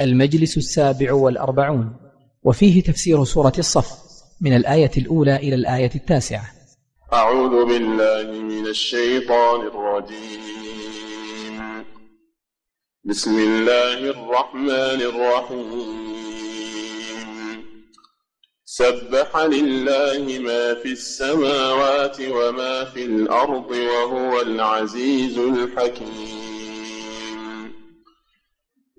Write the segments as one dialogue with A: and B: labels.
A: المجلس السابع والأربعون وفيه تفسير سورة الصف من الآية الأولى إلى الآية التاسعة
B: أعوذ بالله من الشيطان الرجيم بسم الله الرحمن الرحيم سبح لله ما في السماوات وما في الأرض وهو العزيز الحكيم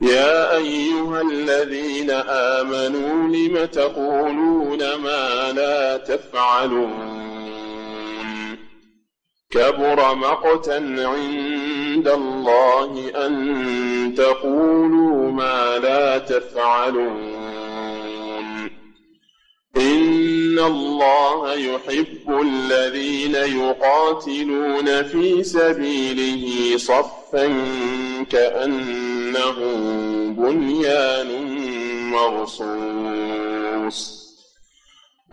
B: يا أيها الذين آمنوا لم تقولون ما لا تفعلون كبر مقتا عند الله أن تقولوا ما لا تفعلون إن الله يحب الذين يقاتلون في سبيله صفا كأنه بنيان مرصوص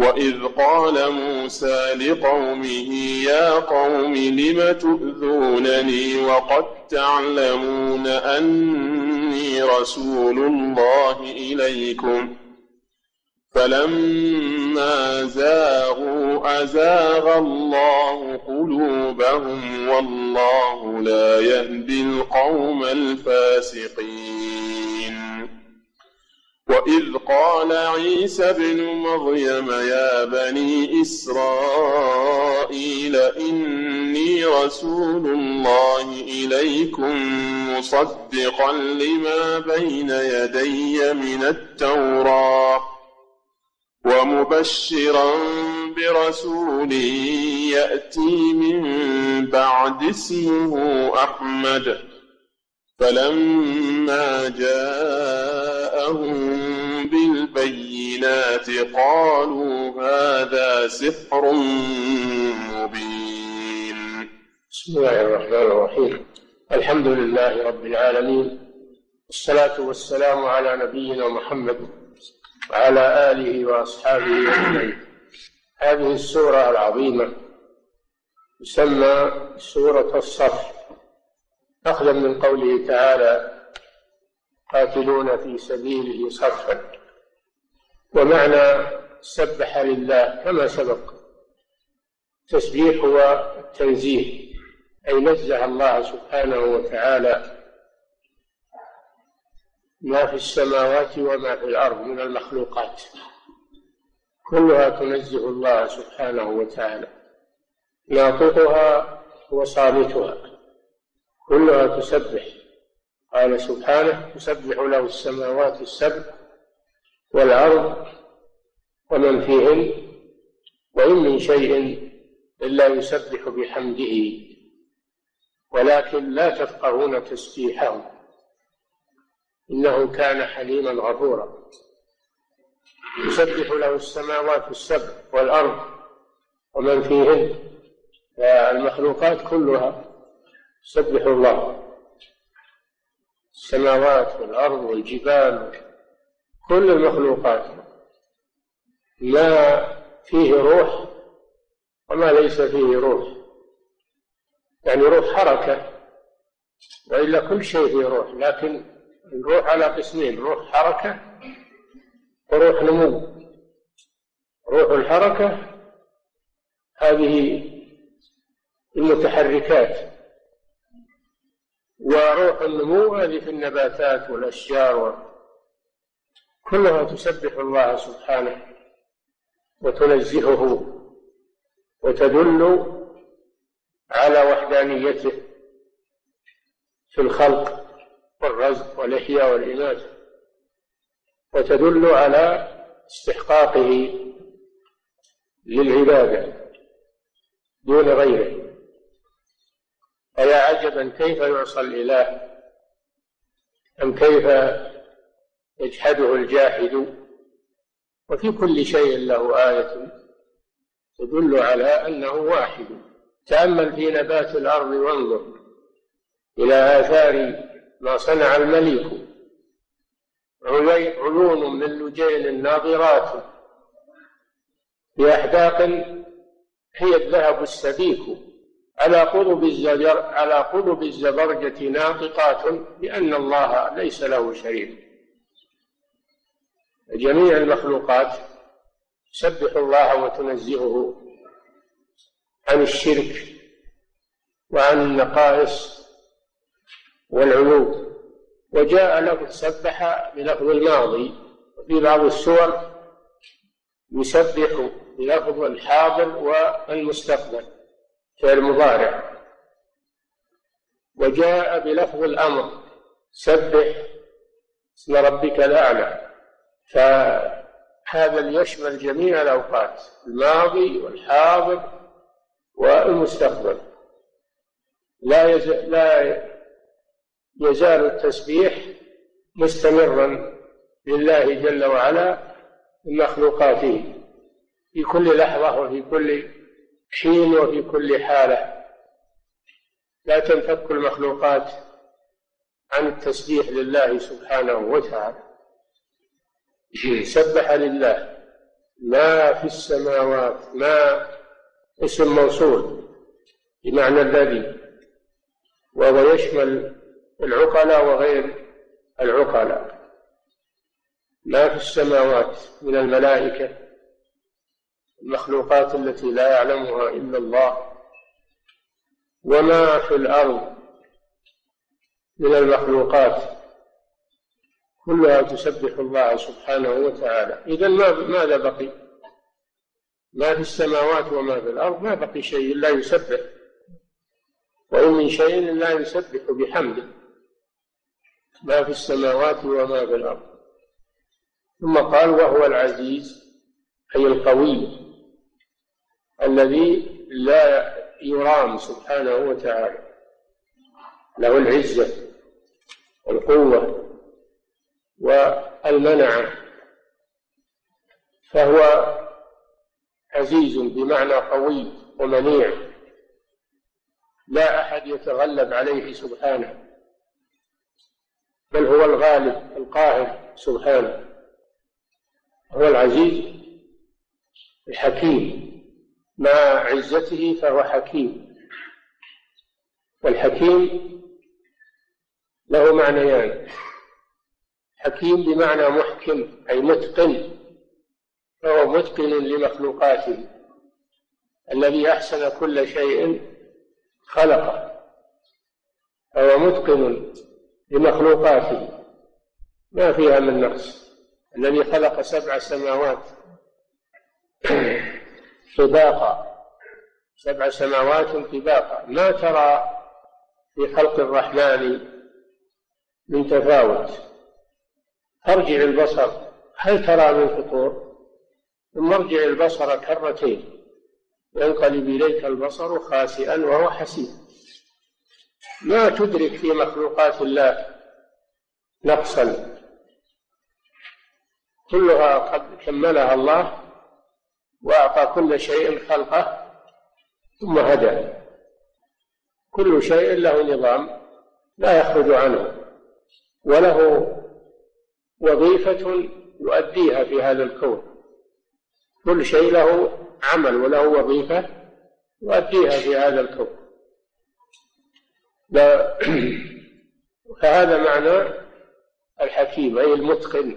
B: وإذ قال موسى لقومه يا قوم لم تؤذونني وقد تعلمون أني رسول الله إليكم ۖ فلما زاغوا أزاغ الله قلوبهم والله لا يهدي القوم الفاسقين وإذ قال عيسى ابن مريم يا بني إسرائيل إني رسول الله إليكم مصدقا لما بين يدي من التوراه ومبشرا برسول يأتي من بعد اسمه أحمد فلما جاءهم بالبينات قالوا هذا سحر مبين
C: بسم الله الرحمن الرحيم الحمد لله رب العالمين والصلاة والسلام على نبينا محمد وعلى آله وأصحابه أجمعين هذه السورة العظيمة تسمى سورة الصف أخذا من قوله تعالى قاتلون في سبيله صفا ومعنى سبح لله كما سبق التسبيح هو التنزيه أي نزه الله سبحانه وتعالى ما في السماوات وما في الأرض من المخلوقات كلها تنزه الله سبحانه وتعالى ناطقها وصامتها كلها تسبح قال سبحانه تسبح له السماوات السبع والأرض ومن فيهن وإن من شيء إلا يسبح بحمده ولكن لا تفقهون تسبيحهم إنه كان حليما غفورا يسبح له السماوات السبع والأرض ومن فيهن المخلوقات كلها تسبح الله السماوات والأرض والجبال كل المخلوقات ما فيه روح وما ليس فيه روح يعني روح حركة وإلا كل شيء فيه روح لكن الروح على قسمين روح حركة وروح نمو روح الحركة هذه المتحركات وروح النمو هذه في النباتات والأشجار كلها تسبح الله سبحانه وتنزهه وتدل على وحدانيته في الخلق والرزق والإحياء والإماتة وتدل على استحقاقه للعبادة دون غيره فيا عجبا كيف يعصى الإله أم كيف يجحده الجاحد وفي كل شيء له آية تدل على أنه واحد تأمل في نبات الأرض وانظر إلى آثار ما صنع المليك عيون من لجين ناظرات بأحداق هي الذهب السبيك على قرب الزبر على قضب الزبرجة ناطقات بأن الله ليس له شريك جميع المخلوقات تسبح الله وتنزهه عن الشرك وعن النقائص والعلو وجاء لفظ سبح بلفظ الماضي وفي بعض السور يسبح بلفظ الحاضر والمستقبل في المضارع وجاء بلفظ الأمر سبح اسم ربك الأعلى فهذا ليشمل جميع الأوقات الماضي والحاضر والمستقبل لا يز... لا يزال التسبيح مستمرا لله جل وعلا مخلوقاته في كل لحظة وفي كل حين وفي كل حالة لا تنفك المخلوقات عن التسبيح لله سبحانه وتعالى سبح لله ما في السماوات ما اسم موصول بمعنى الذي وهو يشمل العقلاء وغير العقلاء ما في السماوات من الملائكة المخلوقات التي لا يعلمها إلا الله وما في الأرض من المخلوقات كلها تسبح الله سبحانه وتعالى إذا ماذا بقي ما في السماوات وما في الأرض ما بقي شيء إلا يسبح وإن من شيء إلا يسبح بحمده ما في السماوات وما في الأرض ثم قال وهو العزيز أي القوي الذي لا يرام سبحانه وتعالى له العزة والقوة والمنعة فهو عزيز بمعنى قوي ومنيع لا أحد يتغلب عليه سبحانه بل هو الغالب القاهر سبحانه هو العزيز الحكيم مع عزته فهو حكيم والحكيم له معنيان حكيم بمعنى محكم أي متقن فهو متقن لمخلوقاته الذي أحسن كل شيء خلقه فهو متقن لمخلوقاته ما فيها من نقص الذي خلق سبع سماوات طباقا سبع سماوات طباقا ما ترى في خلق الرحمن من تفاوت ارجع البصر هل ترى من فطور ثم ارجع البصر كرتين ينقلب اليك البصر خاسئا وهو حسيب ما تدرك في مخلوقات الله نقصا كلها قد كملها الله وأعطى كل شيء خلقه ثم هدى كل شيء له نظام لا يخرج عنه وله وظيفة يؤديها في هذا الكون كل شيء له عمل وله وظيفة يؤديها في هذا الكون لا فهذا معنى الحكيم أي المتقن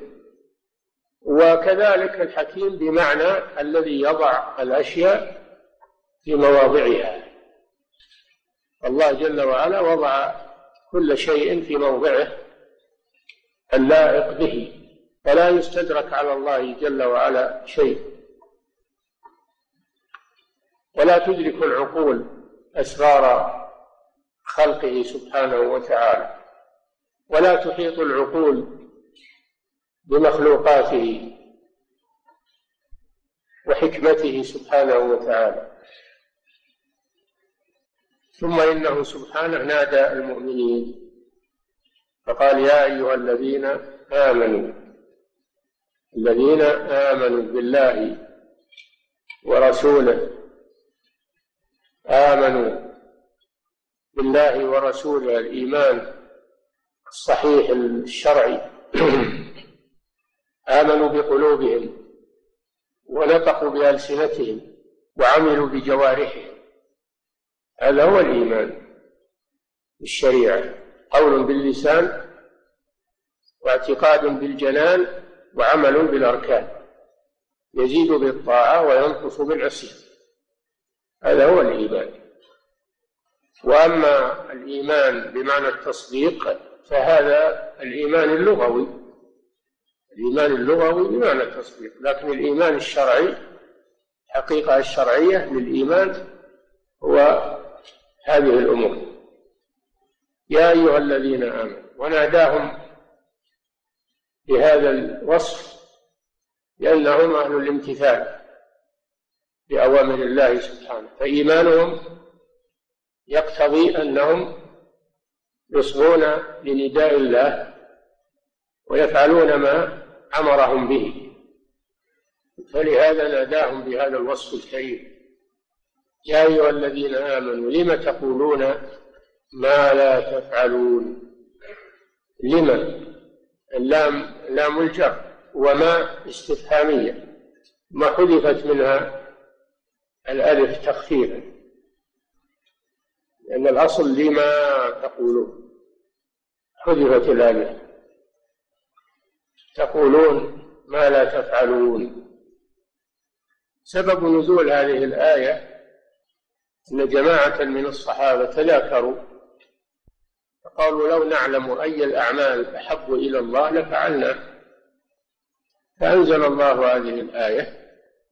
C: وكذلك الحكيم بمعنى الذي يضع الأشياء في مواضعها الله جل وعلا وضع كل شيء في موضعه اللائق به فلا يستدرك على الله جل وعلا شيء ولا تدرك العقول أسرار خلقه سبحانه وتعالى ولا تحيط العقول بمخلوقاته وحكمته سبحانه وتعالى ثم انه سبحانه نادى المؤمنين فقال يا ايها الذين امنوا الذين امنوا بالله ورسوله امنوا بالله ورسوله الإيمان الصحيح الشرعي آمنوا بقلوبهم ونطقوا بألسنتهم وعملوا بجوارحهم هذا هو الإيمان بالشريعة قول باللسان واعتقاد بالجنان وعمل بالأركان يزيد بالطاعة وينقص بالعصيان هذا هو الإيمان وأما الإيمان بمعنى التصديق فهذا الإيمان اللغوي الإيمان اللغوي بمعنى التصديق لكن الإيمان الشرعي الحقيقة الشرعية للإيمان هو هذه الأمور يا أيها الذين آمنوا وناداهم بهذا الوصف لأنهم أهل الامتثال لأوامر الله سبحانه فإيمانهم يقتضي أنهم يصغون لنداء الله ويفعلون ما أمرهم به فلهذا ناداهم بهذا الوصف الكريم يا أيها الذين آمنوا لم تقولون ما لا تفعلون لم اللام لام الجر وما استفهامية ما حذفت منها الألف تخفيفا لأن الأصل لما تقولون حذفت الألف تقولون ما لا تفعلون سبب نزول هذه الآية أن جماعة من الصحابة تذاكروا فقالوا لو نعلم أي الأعمال أحب إلى الله لفعلنا فأنزل الله هذه الآية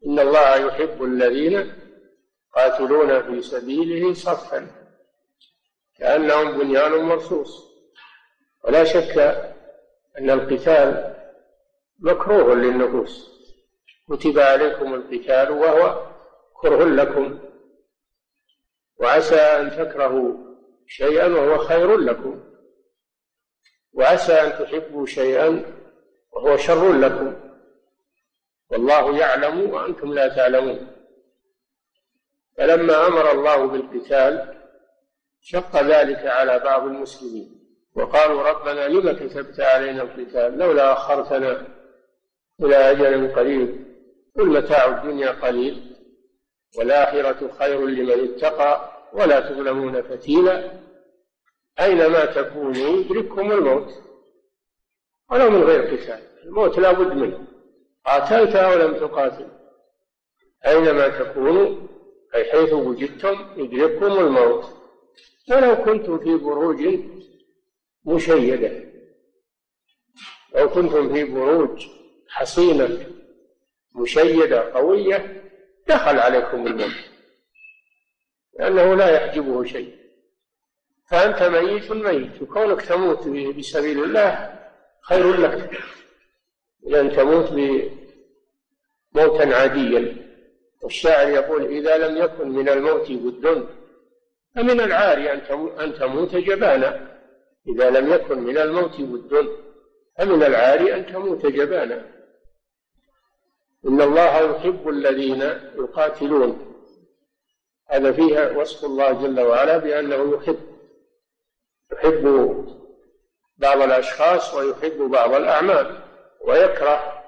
C: إن الله يحب الذين قاتلون في سبيله صفا كأنهم بنيان مرصوص ولا شك أن القتال مكروه للنفوس كتب عليكم القتال وهو كره لكم وعسى أن تكرهوا شيئا وهو خير لكم وعسى أن تحبوا شيئا وهو شر لكم والله يعلم وأنتم لا تعلمون فلما أمر الله بالقتال شق ذلك على بعض المسلمين وقالوا ربنا لم كتبت علينا القتال لولا أخرتنا إلى أجل قريب قل متاع الدنيا قليل والآخرة خير لمن اتقى ولا تظلمون فتيلا أينما تكونوا يدرككم الموت ولو من غير قتال الموت لا بد منه قاتلت أو لم تقاتل أينما تكونوا أي حيث وجدتم يدرككم الموت ولو كنتم في بروج مشيدة لو كنتم في بروج حصينة مشيدة قوية دخل عليكم الموت لأنه لا يحجبه شيء فأنت ميت ميت وكونك تموت بسبيل الله خير لك لأن تموت موتا عاديا والشاعر يقول إذا لم يكن من الموت بد فمن العار أن تموت جبانا إذا لم يكن من الموت ود فمن العار أن تموت جبانا إن الله يحب الذين يقاتلون هذا فيها وصف الله جل وعلا بأنه يحب يحب بعض الأشخاص ويحب بعض الأعمال ويكره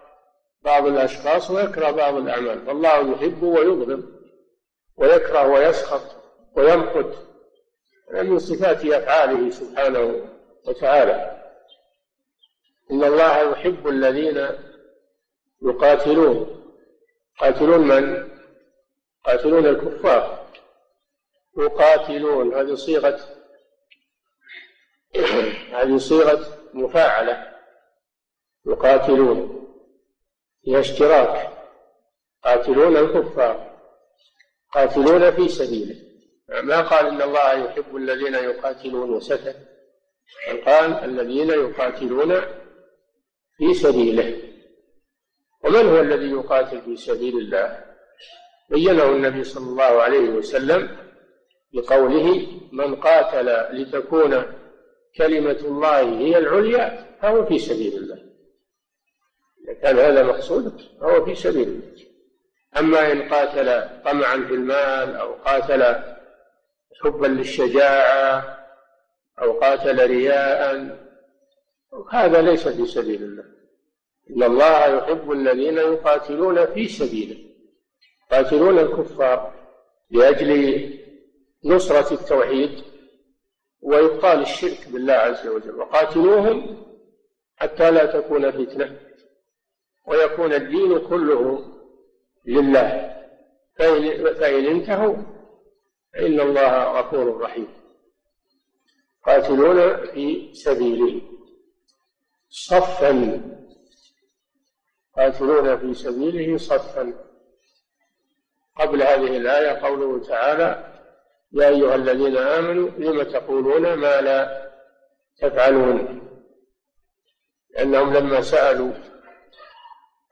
C: بعض الأشخاص ويكره بعض الأعمال فالله يحب ويغضب ويكره ويسخط ويمقت من صفات أفعاله سبحانه وتعالى إن الله يحب الذين يقاتلون يقاتلون من؟ يقاتلون الكفار يقاتلون هذه صيغة هذه صيغة مفاعلة يقاتلون فيها اشتراك قاتلون الكفار قاتلون في سبيله ما قال إن الله يحب الذين يقاتلون سته بل قال الذين يقاتلون في سبيله ومن هو الذي يقاتل في سبيل الله بينه النبي صلى الله عليه وسلم بقوله من قاتل لتكون كلمة الله هي العليا فهو في سبيل الله إذا كان هذا مقصودك فهو في سبيل الله أما إن قاتل طمعا في المال أو قاتل حبا للشجاعة أو قاتل رياء هذا ليس في سبيل الله إن الله يحب الذين يقاتلون في سبيله يقاتلون الكفار لأجل نصرة التوحيد وإبطال الشرك بالله عز وجل وقاتلوهم حتى لا تكون فتنة ويكون الدين كله لله فإن, فإن انتهوا إن الله غفور رحيم قاتلون في سبيله صفا قاتلون في سبيله صفا قبل هذه الآية قوله تعالى يا أيها الذين آمنوا لم تقولون ما لا تفعلون لأنهم لما سألوا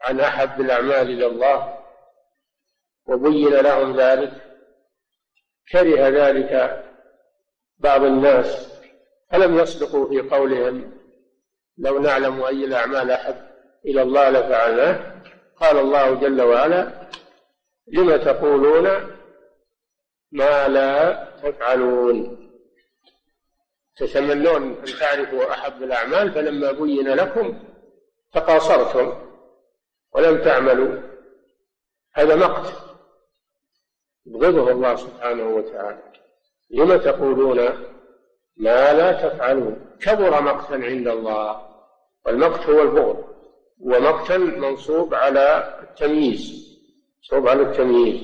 C: عن أحب الأعمال إلى الله وبين لهم ذلك كره ذلك بعض الناس ألم يصدقوا في قولهم لو نعلم أي الأعمال أحب إلى الله لفعلناه قال الله جل وعلا لم تقولون ما لا تفعلون تتمنون أن تعرفوا أحب الأعمال فلما بين لكم تقاصرتم ولم تعملوا هذا مقت يبغضه الله سبحانه وتعالى لم تقولون ما لا تفعلون كبر مقتا عند الله والمقت هو البغض ومقتا منصوب على التمييز منصوب على التمييز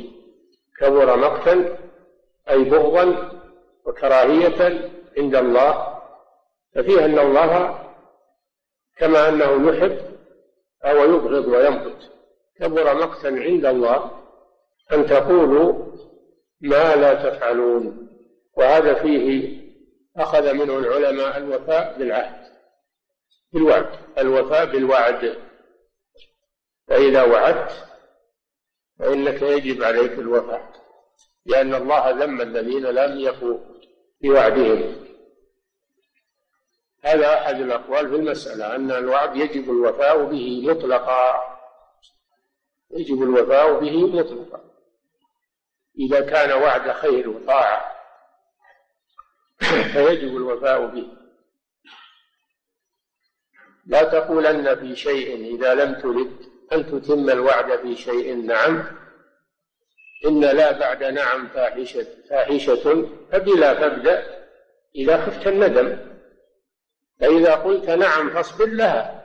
C: كبر مقتا أي بغضا وكراهية عند الله ففيه أن الله كما أنه يحب أو يبغض ويمقت كبر مقتا عند الله أن تقولوا ما لا تفعلون وهذا فيه أخذ منه العلماء الوفاء بالعهد بالوعد الوفاء بالوعد فإذا وعدت فإنك يجب عليك الوفاء لأن الله ذم الذين لم يقوا بوعدهم هذا أحد الأقوال في المسألة أن الوعد يجب الوفاء به مطلقا يجب الوفاء به مطلقا إذا كان وعد خير وطاعة فيجب الوفاء به لا تقولن في شيء إذا لم ترد أن تتم الوعد في شيء نعم إن لا بعد نعم فاحشة فاحشة فبلا فابدأ إذا خفت الندم فإذا قلت نعم فاصبر لها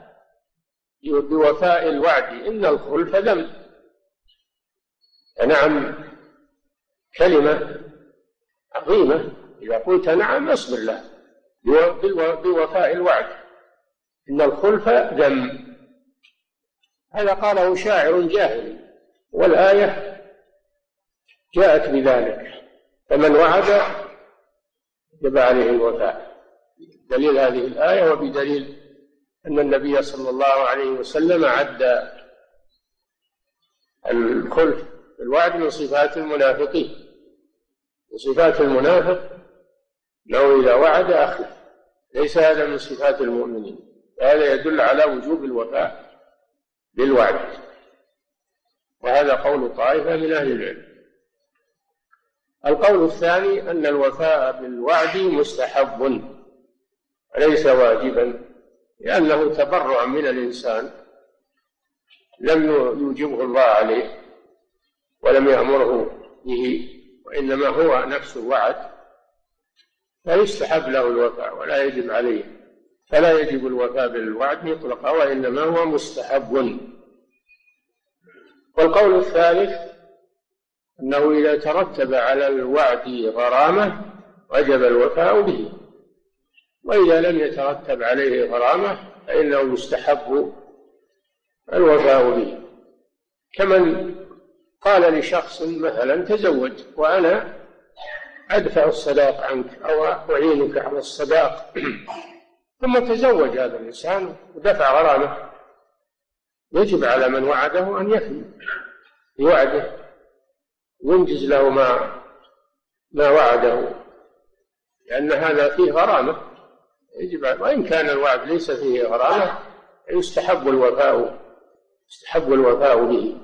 C: بوفاء الوعد إن الخلف ذنب نعم كلمة عظيمة إذا قلت نعم اصبر له بوفاء الوعد إن الخلف ذم هذا قاله شاعر جاهلي والآية جاءت بذلك فمن وعد جب عليه الوفاء دليل هذه الآية وبدليل أن النبي صلى الله عليه وسلم عد الخلف الوعد من صفات المنافقين وصفات المنافق لو إذا وعد أخلف ليس هذا من صفات المؤمنين هذا يدل على وجوب الوفاء بالوعد وهذا قول طائفة من أهل العلم القول الثاني أن الوفاء بالوعد مستحب ليس واجبا لأنه تبرع من الإنسان لم يوجبه الله عليه ولم يأمره به وإنما هو نفسه وعد فيستحب له الوفاء ولا يجب عليه فلا يجب الوفاء بالوعد مطلقا وإنما هو مستحب والقول الثالث أنه إذا ترتب على الوعد غرامة وجب الوفاء به وإذا لم يترتب عليه غرامة فإنه يستحب الوفاء به كمن قال لشخص مثلا تزوج وأنا أدفع الصداق عنك أو أعينك على الصداق ثم تزوج هذا الإنسان ودفع غرامه يجب على من وعده أن يفي بوعده وينجز له ما ما وعده لأن هذا فيه غرامة يجب وإن كان الوعد ليس فيه غرامة يستحب الوفاء يستحب الوفاء به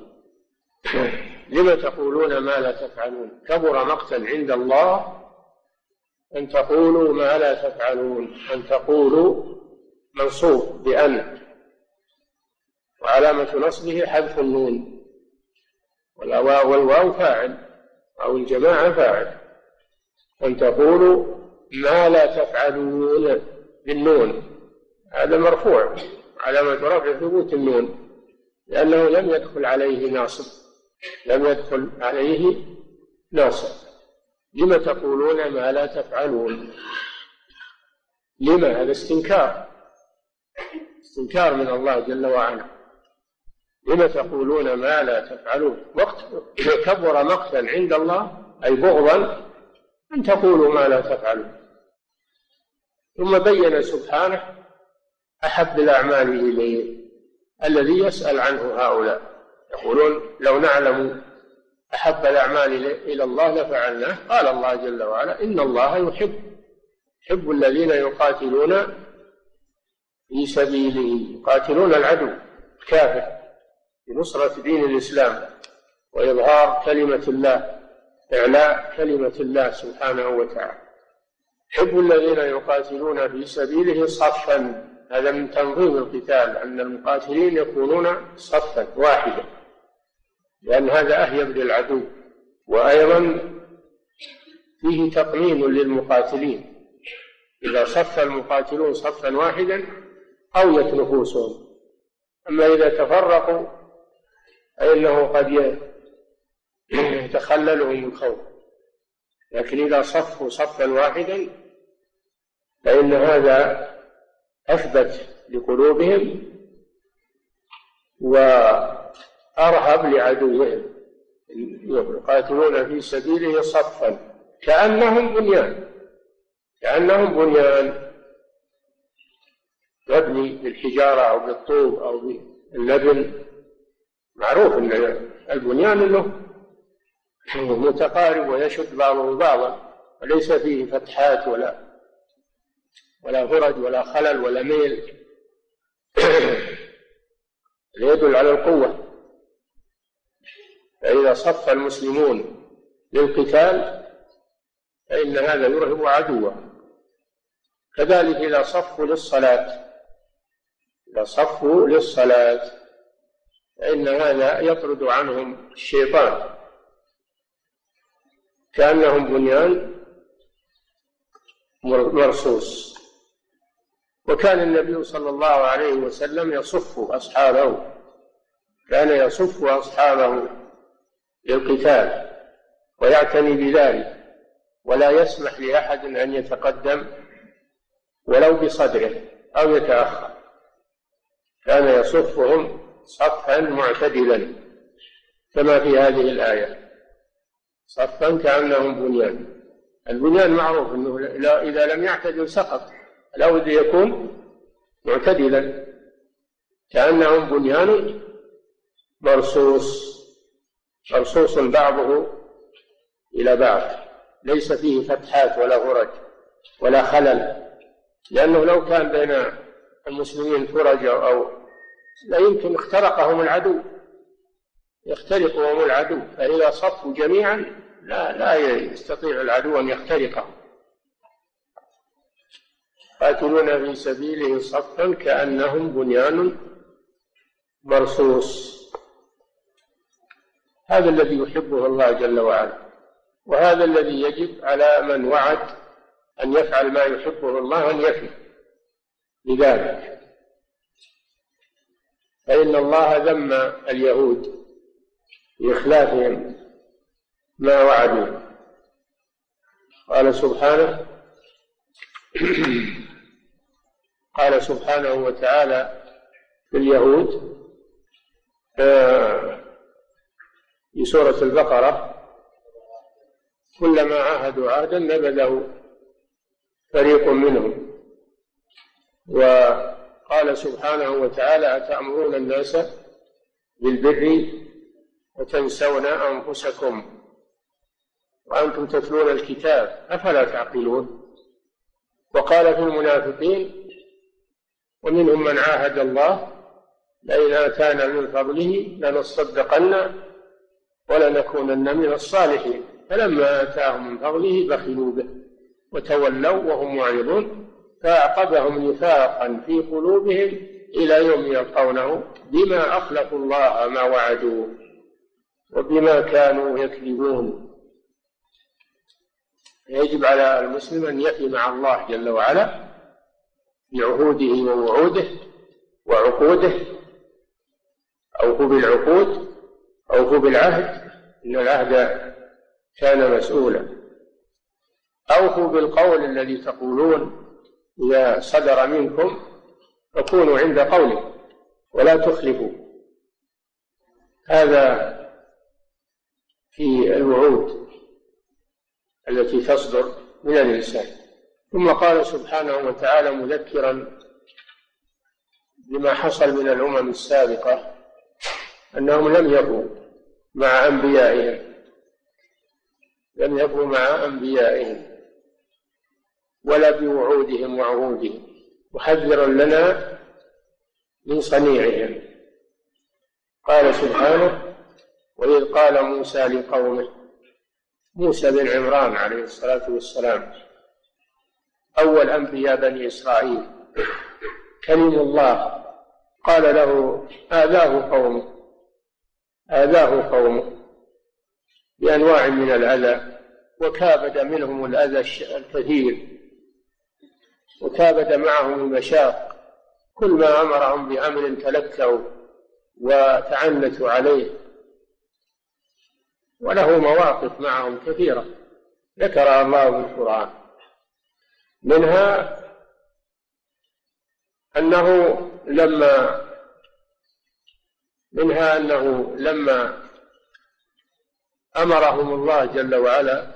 C: لم تقولون ما لا تفعلون كبر مقتا عند الله أن تقولوا ما لا تفعلون أن تقولوا منصوب بأن وعلامة نصبه حذف النون والواو والواو فاعل أو الجماعة فاعل أن تقولوا ما لا تفعلون بالنون هذا مرفوع علامة رفع ثبوت النون لأنه لم يدخل عليه ناصب لم يدخل عليه ناصر لم تقولون ما لا تفعلون لم هذا استنكار استنكار من الله جل وعلا لم تقولون ما لا تفعلون وقت كبر مقتا عند الله أي بغضا أن تقولوا ما لا تفعلون ثم بين سبحانه أحب الأعمال إليه الذي يسأل عنه هؤلاء يقولون لو نعلم أحب الأعمال إلى الله لفعلناه قال الله جل وعلا إن الله يحب يحب الذين يقاتلون في سبيله يقاتلون العدو الكافر لنصرة دين الإسلام وإظهار كلمة الله إعلاء كلمة الله سبحانه وتعالى يحب الذين يقاتلون في سبيله صفا هذا من تنظيم القتال أن المقاتلين يكونون صفا واحدا لأن هذا أهيب للعدو وأيضا فيه تقنين للمقاتلين إذا صف المقاتلون صفا واحدا قويت نفوسهم أما إذا تفرقوا فإنه قد يتخللهم الخوف لكن إذا صفوا صفا واحدا فإن هذا أثبت لقلوبهم و أرهب لعدوهم يقاتلون في سبيله صفا كأنهم بنيان كأنهم بنيان يبني بالحجارة أو بالطوب أو باللبن معروف أن البنيان له متقارب ويشد بعضه بعضا وليس فيه فتحات ولا ولا فرج ولا خلل ولا ميل ليدل على القوة إذا صف المسلمون للقتال فإن هذا يرهب عدوه كذلك إذا صفوا للصلاة إذا صفوا للصلاة فإن هذا يطرد عنهم الشيطان كأنهم بنيان مرصوص وكان النبي صلى الله عليه وسلم يصف أصحابه كان يصف أصحابه للقتال ويعتني بذلك ولا يسمح لأحد أن يتقدم ولو بصدره أو يتأخر كان يصفهم صفا معتدلا كما في هذه الآية صفا كأنهم بنيان البنيان معروف أنه إذا لم يعتدل سقط لابد يكون معتدلا كأنهم بنيان مرصوص منصوص بعضه إلى بعض ليس فيه فتحات ولا فرج ولا خلل لأنه لو كان بين المسلمين فرج أو لا يمكن اخترقهم العدو يخترقهم العدو فإذا صفوا جميعا لا لا يستطيع العدو أن يخترقهم قاتلون في سبيله صفا كأنهم بنيان مرصوص هذا الذي يحبه الله جل وعلا وهذا الذي يجب على من وعد أن يفعل ما يحبه الله أن يفي بذلك فإن الله ذم اليهود بإخلافهم ما وعدوا قال سبحانه قال سبحانه وتعالى في اليهود في سورة البقرة كلما عاهدوا عهدا نبذه فريق منهم وقال سبحانه وتعالى أتأمرون الناس بالبر وتنسون أنفسكم وأنتم تتلون الكتاب أفلا تعقلون وقال في المنافقين ومنهم من عاهد الله لئن آتانا من فضله لنصدقن ولنكونن من الصالحين فلما آتاهم من فضله بخلوا به وتولوا وهم معرضون فأعقبهم نفاقا في قلوبهم إلى يوم يلقونه بما أخلفوا الله ما وعدوه وبما كانوا يكذبون يجب على المسلم أن يفي مع الله جل وعلا بعهوده ووعوده وعقوده أو بالعقود أوفوا بالعهد إن العهد كان مسؤولا أوفوا بالقول الذي تقولون إذا صدر منكم فكونوا عند قوله ولا تخلفوا هذا في الوعود التي تصدر من الإنسان ثم قال سبحانه وتعالى مذكرا بما حصل من الأمم السابقة أنهم لم يبقوا مع أنبيائهم لم يبقوا مع أنبيائهم ولا بوعودهم وعهودهم محذرا لنا من صنيعهم قال سبحانه وإذ قال موسى لقومه موسى بن عمران عليه الصلاة والسلام أول أنبياء بني إسرائيل كلم الله قال له آذاه قومه آذاه قومه بأنواع من الأذى وكابد منهم الأذى الكثير وكابد معهم المشاق كل ما أمرهم بأمر تلكوا وتعنتوا عليه وله مواقف معهم كثيرة ذكرها الله في القرآن منها أنه لما منها أنه لما أمرهم الله جل وعلا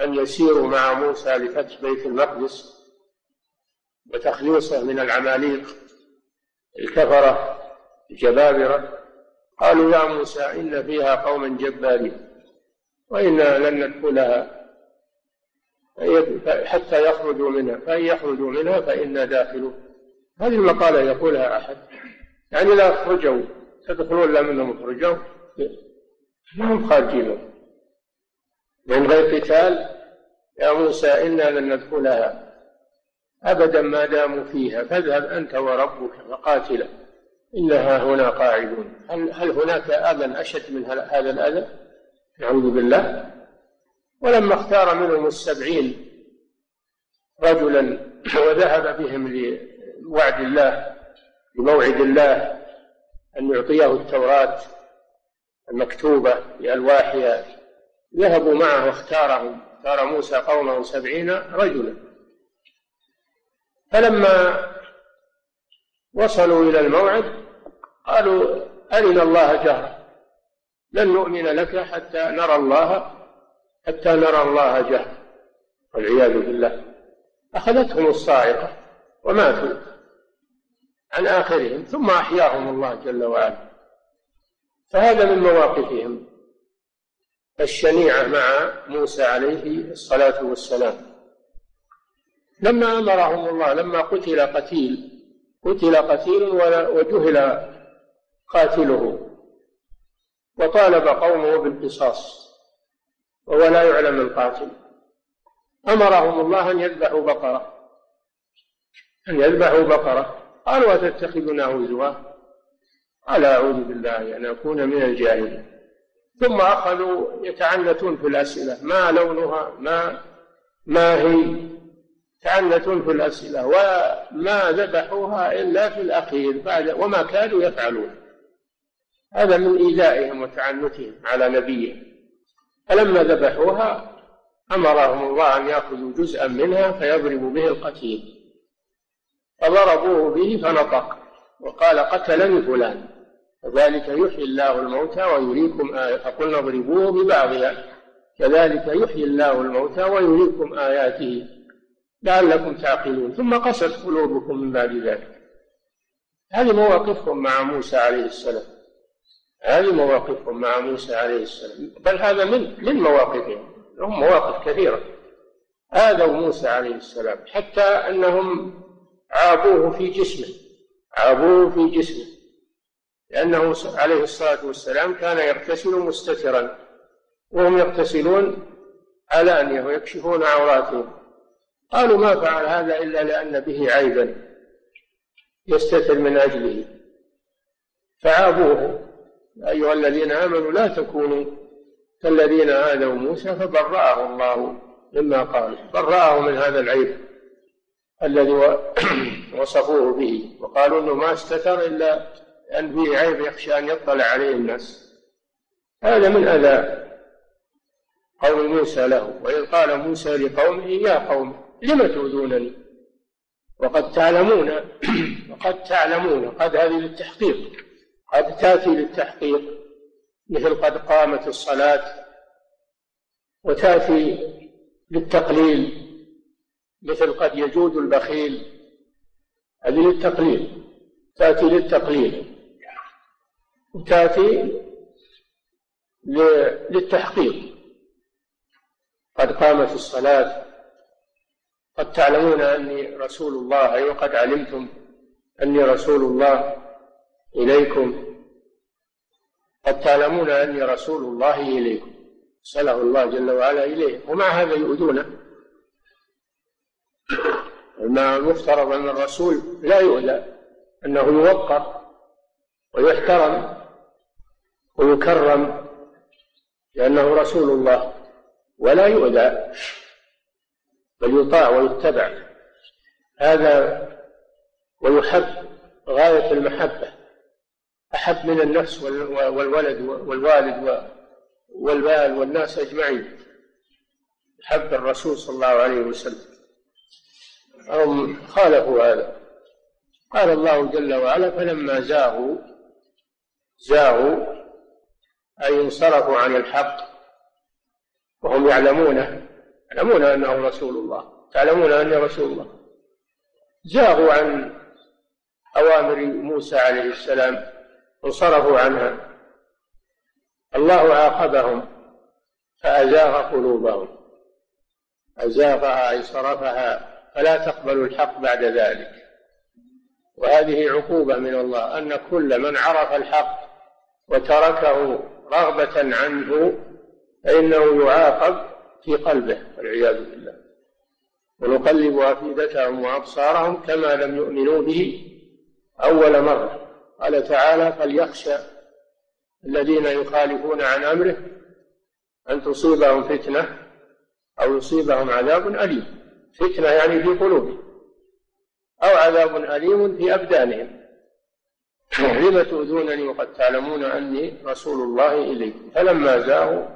C: أن يسيروا مع موسى لفتح بيت المقدس وتخليصه من العماليق الكفرة الجبابرة قالوا يا موسى إن فيها قوما جبارين وإنا لن ندخلها حتى يخرجوا منها فإن يخرجوا منها فإنا داخلون هذه المقالة يقولها أحد يعني لا اخرجوا تدخلون لا منهم اخرجوا منهم خارجين من غير قتال يا موسى إنا لن ندخلها أبدا ما داموا فيها فاذهب أنت وربك فقاتلا إنها هنا قاعدون هل, هل هناك أذى أشد من هذا الأذى نعوذ بالله ولما اختار منهم السبعين رجلا وذهب بهم لوعد الله بموعد الله أن يعطيه التوراة المكتوبة بألواحها ذهبوا معه واختارهم اختار موسى قومه سبعين رجلا فلما وصلوا إلى الموعد قالوا أرنا الله جهرا لن نؤمن لك حتى نرى الله حتى نرى الله جهرا والعياذ بالله أخذتهم الصاعقة وماتوا عن آخرهم ثم أحياهم الله جل وعلا فهذا من مواقفهم الشنيعة مع موسى عليه الصلاة والسلام لما أمرهم الله لما قتل قتيل قتل قتيل وجهل قاتله وطالب قومه بالقصاص وهو لا يعلم القاتل أمرهم الله أن يذبحوا بقرة أن يذبحوا بقرة قالوا أتتخذنا هزوا قال أعوذ بالله أن أكون من الجاهلين ثم أخذوا يتعنتون في الأسئلة ما لونها ما ما هي تعنتون في الأسئلة وما ذبحوها إلا في الأخير بعد وما كانوا يفعلون هذا من إيذائهم وتعنتهم على نبيه فلما ذبحوها أمرهم الله أن يأخذوا جزءا منها فيضربوا به القتيل فضربوه به فنطق وقال قتلني فلان كذلك يحيي الله الموتى ويريكم آياته فقلنا اضربوه ببعضها كذلك يحيي الله الموتى ويريكم آياته لعلكم تعقلون ثم قست قلوبكم من بعد ذلك هذه مواقفهم مع موسى عليه السلام هذه مواقفهم مع موسى عليه السلام بل هذا من من مواقفهم لهم مواقف كثيرة آذوا موسى عليه السلام حتى أنهم عابوه في جسمه عابوه في جسمه لأنه عليه الصلاة والسلام كان يغتسل مستترا وهم يغتسلون علانية ويكشفون عوراتهم قالوا ما فعل هذا إلا لأن به عيبا يستتر من أجله فعابوه أيها الذين آمنوا لا تكونوا كالذين آذوا موسى فبرأه الله مما قال برأه من هذا العيب الذي وصفوه به وقالوا انه ما استتر الا ان فيه عيب يخشى ان يطلع عليه الناس هذا من اذى قول موسى له واذ قال موسى لقومه يا قوم لم تؤذونني وقد تعلمون وقد تعلمون قد هذه للتحقيق قد تاتي للتحقيق مثل قد قامت الصلاه وتاتي للتقليل مثل قد يجود البخيل هذه للتقليل تأتي للتقليل تأتي للتحقيق قد قامت الصلاة قد تعلمون أني رسول الله أي وقد علمتم أني رسول الله إليكم قد تعلمون أني رسول الله إليكم سأله الله جل وعلا إليه ومع هذا يؤذونه ما المفترض أن الرسول لا يؤذى أنه يوقر ويحترم ويكرم لأنه رسول الله ولا يؤذى بل يطاع ويتبع هذا ويحب غاية المحبة أحب من النفس والولد والوالد والبال والناس أجمعين حب الرسول صلى الله عليه وسلم هم خالفوا هذا قال الله جل وعلا فلما زاغوا زاغوا أي انصرفوا عن الحق وهم يعلمونه يعلمون أنه رسول الله تعلمون أني رسول الله زاغوا عن أوامر موسى عليه السلام انصرفوا عنها الله عاقبهم فأزاغ قلوبهم أزاغها أي صرفها فلا تقبلوا الحق بعد ذلك وهذه عقوبة من الله أن كل من عرف الحق وتركه رغبة عنه فإنه يعاقب في قلبه والعياذ بالله ونقلب أفئدتهم وأبصارهم كما لم يؤمنوا به أول مرة قال تعالى فليخشى الذين يخالفون عن أمره أن تصيبهم فتنة أو يصيبهم عذاب أليم فتنة يعني في قلوبهم أو عذاب أليم في أبدانهم لم تؤذونني وقد تعلمون أني رسول الله إليكم فلما زاغوا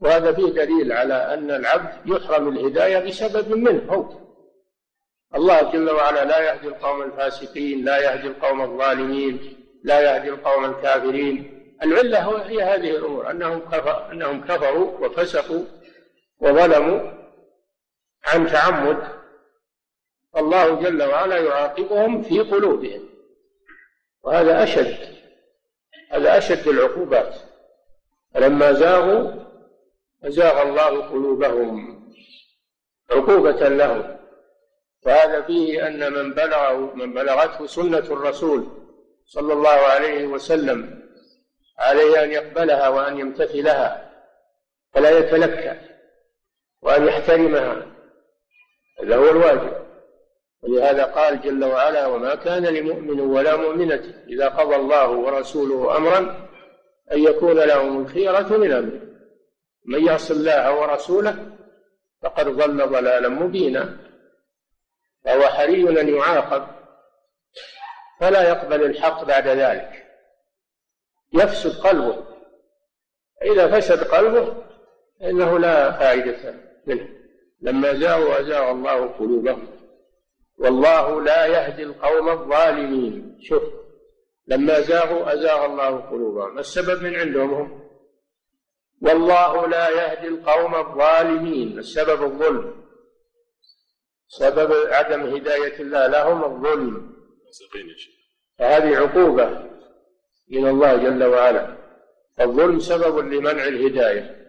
C: وهذا فيه دليل على أن العبد يحرم الهداية بسبب منه هو الله جل وعلا لا يهدي القوم الفاسقين لا يهدي القوم الظالمين لا يهدي القوم الكافرين العلة هي هذه الأمور أنهم كفروا, أنهم كفروا وفسقوا وظلموا عن تعمد الله جل وعلا يعاقبهم في قلوبهم وهذا أشد هذا أشد العقوبات فلما زاغوا فزاغ الله قلوبهم عقوبة لهم وهذا فيه أن من بلغه من بلغته سنة الرسول صلى الله عليه وسلم عليه أن يقبلها وأن يمتثلها ولا يتلكأ وأن يحترمها هذا هو الواجب ولهذا قال جل وعلا وما كان لمؤمن ولا مؤمنة إذا قضى الله ورسوله أمرا أن يكون لهم الخيرة من أمره من يعص الله ورسوله فقد ضل ضلالا مبينا فهو حري أن يعاقب فلا يقبل الحق بعد ذلك يفسد قلبه إذا فسد قلبه فإنه لا فائدة منه لما زاغوا أزاغ الله قلوبهم والله لا يهدي القوم الظالمين شوف لما زاغوا أزاغ الله قلوبهم السبب من عندهم هم والله لا يهدي القوم الظالمين السبب الظلم سبب عدم هداية الله لهم الظلم فهذه عقوبة من الله جل وعلا الظلم سبب لمنع الهداية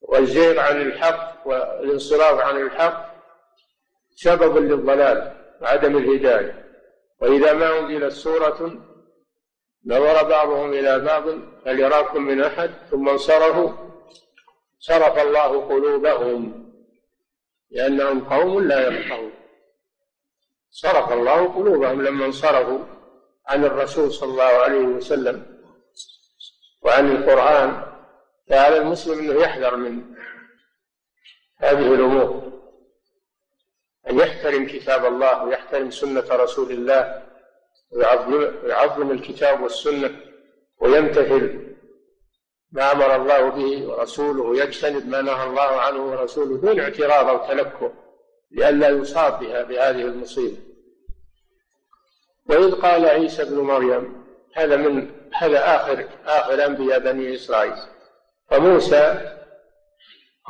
C: والزيغ عن الحق والانصراف عن الحق سبب للضلال وعدم الهداية وإذا ما أنزلت سورة نظر بعضهم إلى بعض هل يراكم من أحد ثم انصرفوا صرف الله قلوبهم لأنهم قوم لا يفقهون صرف الله قلوبهم لما انصرفوا عن الرسول صلى الله عليه وسلم وعن القرآن فعلى المسلم انه يحذر من هذه الامور ان يحترم كتاب الله ويحترم سنه رسول الله ويعظم ويعظم الكتاب والسنه ويمتثل ما امر الله به ورسوله ويجتنب ما نهى الله عنه ورسوله دون اعتراض او تنكر لئلا يصاب بها بهذه المصيبه واذ قال عيسى ابن مريم هذا من هذا اخر اخر انبياء بني اسرائيل فموسى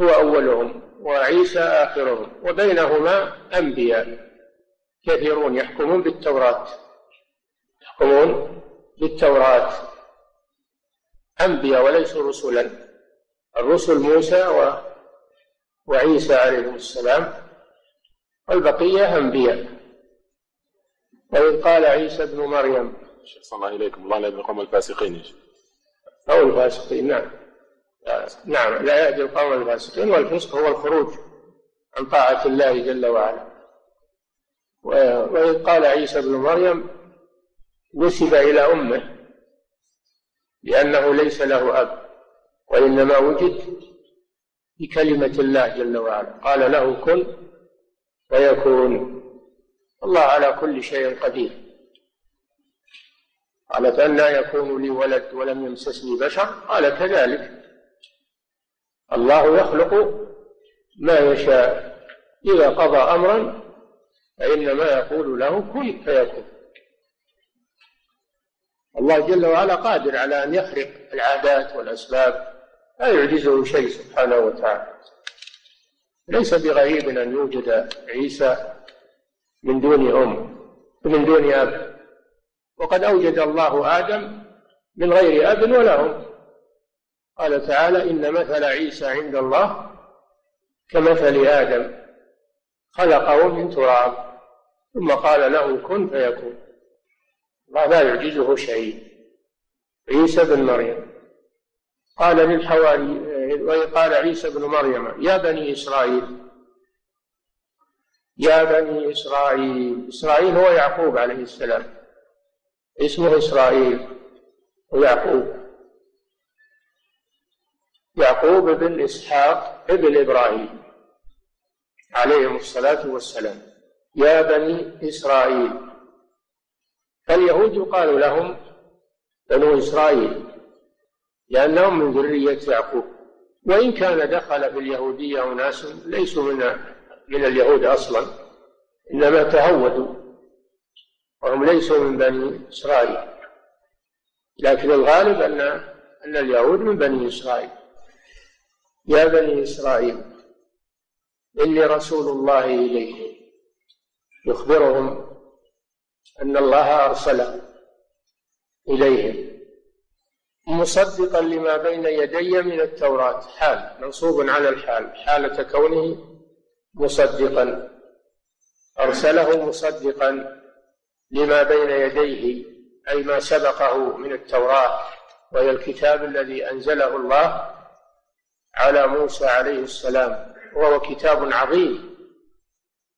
C: هو أولهم وعيسى آخرهم وبينهما أنبياء كثيرون يحكمون بالتوراة يحكمون بالتوراة أنبياء وليسوا رسلا الرسل موسى و وعيسى عليهم السلام والبقية أنبياء وإذ قال عيسى ابن مريم شيخ الله إليكم الله لا يقوم الفاسقين أو الفاسقين نعم نعم لا يهدي القوم الفاسقين والفسق هو الخروج عن طاعة الله جل وعلا وإذ قال عيسى ابن مريم نسب إلى أمه لأنه ليس له أب وإنما وجد بكلمة الله جل وعلا قال له كن فيكون الله على كل شيء قدير قالت أن يكون لي ولد ولم يمسسني بشر قال كذلك الله يخلق ما يشاء إذا قضى أمرا فإنما يقول له كن فيكون الله جل وعلا قادر على أن يخرق العادات والأسباب لا يعجزه شيء سبحانه وتعالى ليس بغريب أن يوجد عيسى من دون أم من دون أب وقد أوجد الله آدم من غير أب ولا أم قال تعالى إن مثل عيسى عند الله كمثل آدم خلقه من تراب ثم قال له كن فيكون الله لا يعجزه شيء عيسى بن مريم قال للحواري قال عيسى بن مريم يا بني إسرائيل يا بني إسرائيل إسرائيل هو يعقوب عليه السلام اسمه إسرائيل ويعقوب يعقوب بن إسحاق ابن إبراهيم عليهم الصلاة والسلام يا بني إسرائيل فاليهود يقال لهم بنو إسرائيل لأنهم من ذرية يعقوب وإن كان دخل في اليهودية أناس ليسوا من من اليهود أصلا إنما تهودوا وهم ليسوا من بني إسرائيل لكن الغالب أن أن اليهود من بني إسرائيل يا بني إسرائيل إني رسول الله إليكم يخبرهم أن الله أرسله إليهم مصدقا لما بين يدي من التوراة حال منصوب على الحال حالة كونه مصدقا أرسله مصدقا لما بين يديه أي ما سبقه من التوراة وهي الكتاب الذي أنزله الله على موسى عليه السلام وهو كتاب عظيم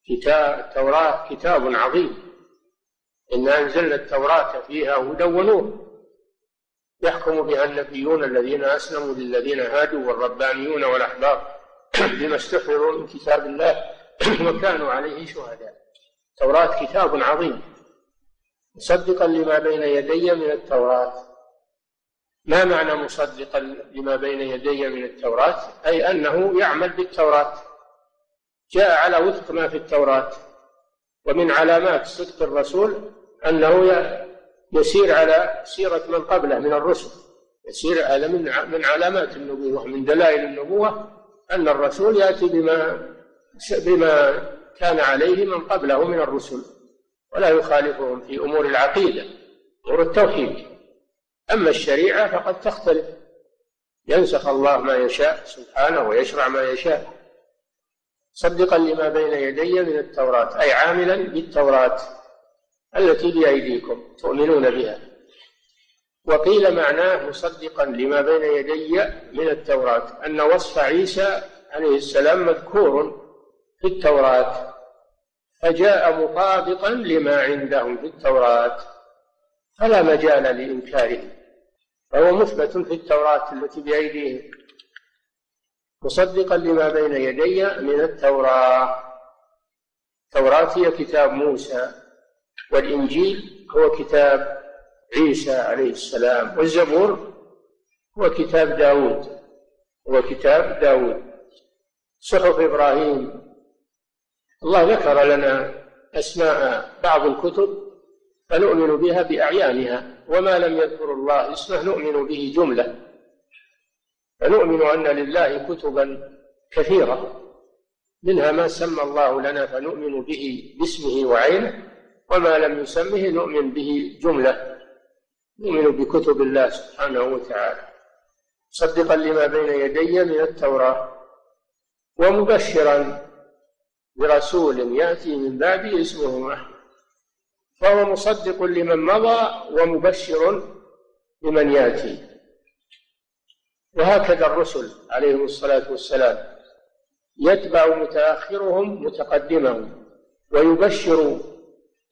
C: كتاب التوراة كتاب عظيم إنا أنزلنا التوراة فيها هدى ونور يحكم بها النبيون الذين أسلموا للذين هادوا والربانيون والأحبار بما استحضروا من كتاب الله وكانوا عليه شهداء التوراة كتاب عظيم مصدقا لما بين يدي من التوراة ما معنى مصدقا لما بين يدي من التوراة أي أنه يعمل بالتوراة جاء على وفق ما في التوراة ومن علامات صدق الرسول أنه يسير على سيرة من قبله من الرسل يسير على من من علامات النبوة من دلائل النبوة أن الرسول يأتي بما بما كان عليه من قبله من الرسل ولا يخالفهم في أمور العقيدة أمور التوحيد أما الشريعة فقد تختلف ينسخ الله ما يشاء سبحانه ويشرع ما يشاء صدقا لما بين يدي من التوراة أي عاملا بالتوراة التي بأيديكم تؤمنون بها وقيل معناه مصدقا لما بين يدي من التوراة أن وصف عيسى عليه السلام مذكور في التوراة فجاء مطابقا لما عندهم في التوراة فلا مجال لإنكاره فهو مثبت في التوراة التي بأيديهم مصدقا لما بين يدي من التوراة التوراة هي كتاب موسى والإنجيل هو كتاب عيسى عليه السلام والزبور هو كتاب داود هو كتاب داود صحف إبراهيم الله ذكر لنا أسماء بعض الكتب فنؤمن بها بأعيانها وما لم يذكر الله اسمه نؤمن به جملة فنؤمن أن لله كتبا كثيرة منها ما سمى الله لنا فنؤمن به باسمه وعينه وما لم يسمه نؤمن به جملة نؤمن بكتب الله سبحانه وتعالى مصدقا لما بين يدي من التوراة ومبشرا برسول يأتي من بعده اسمه أحمد فهو مصدق لمن مضى ومبشر لمن ياتي وهكذا الرسل عليهم الصلاه والسلام يتبع متاخرهم متقدمهم ويبشر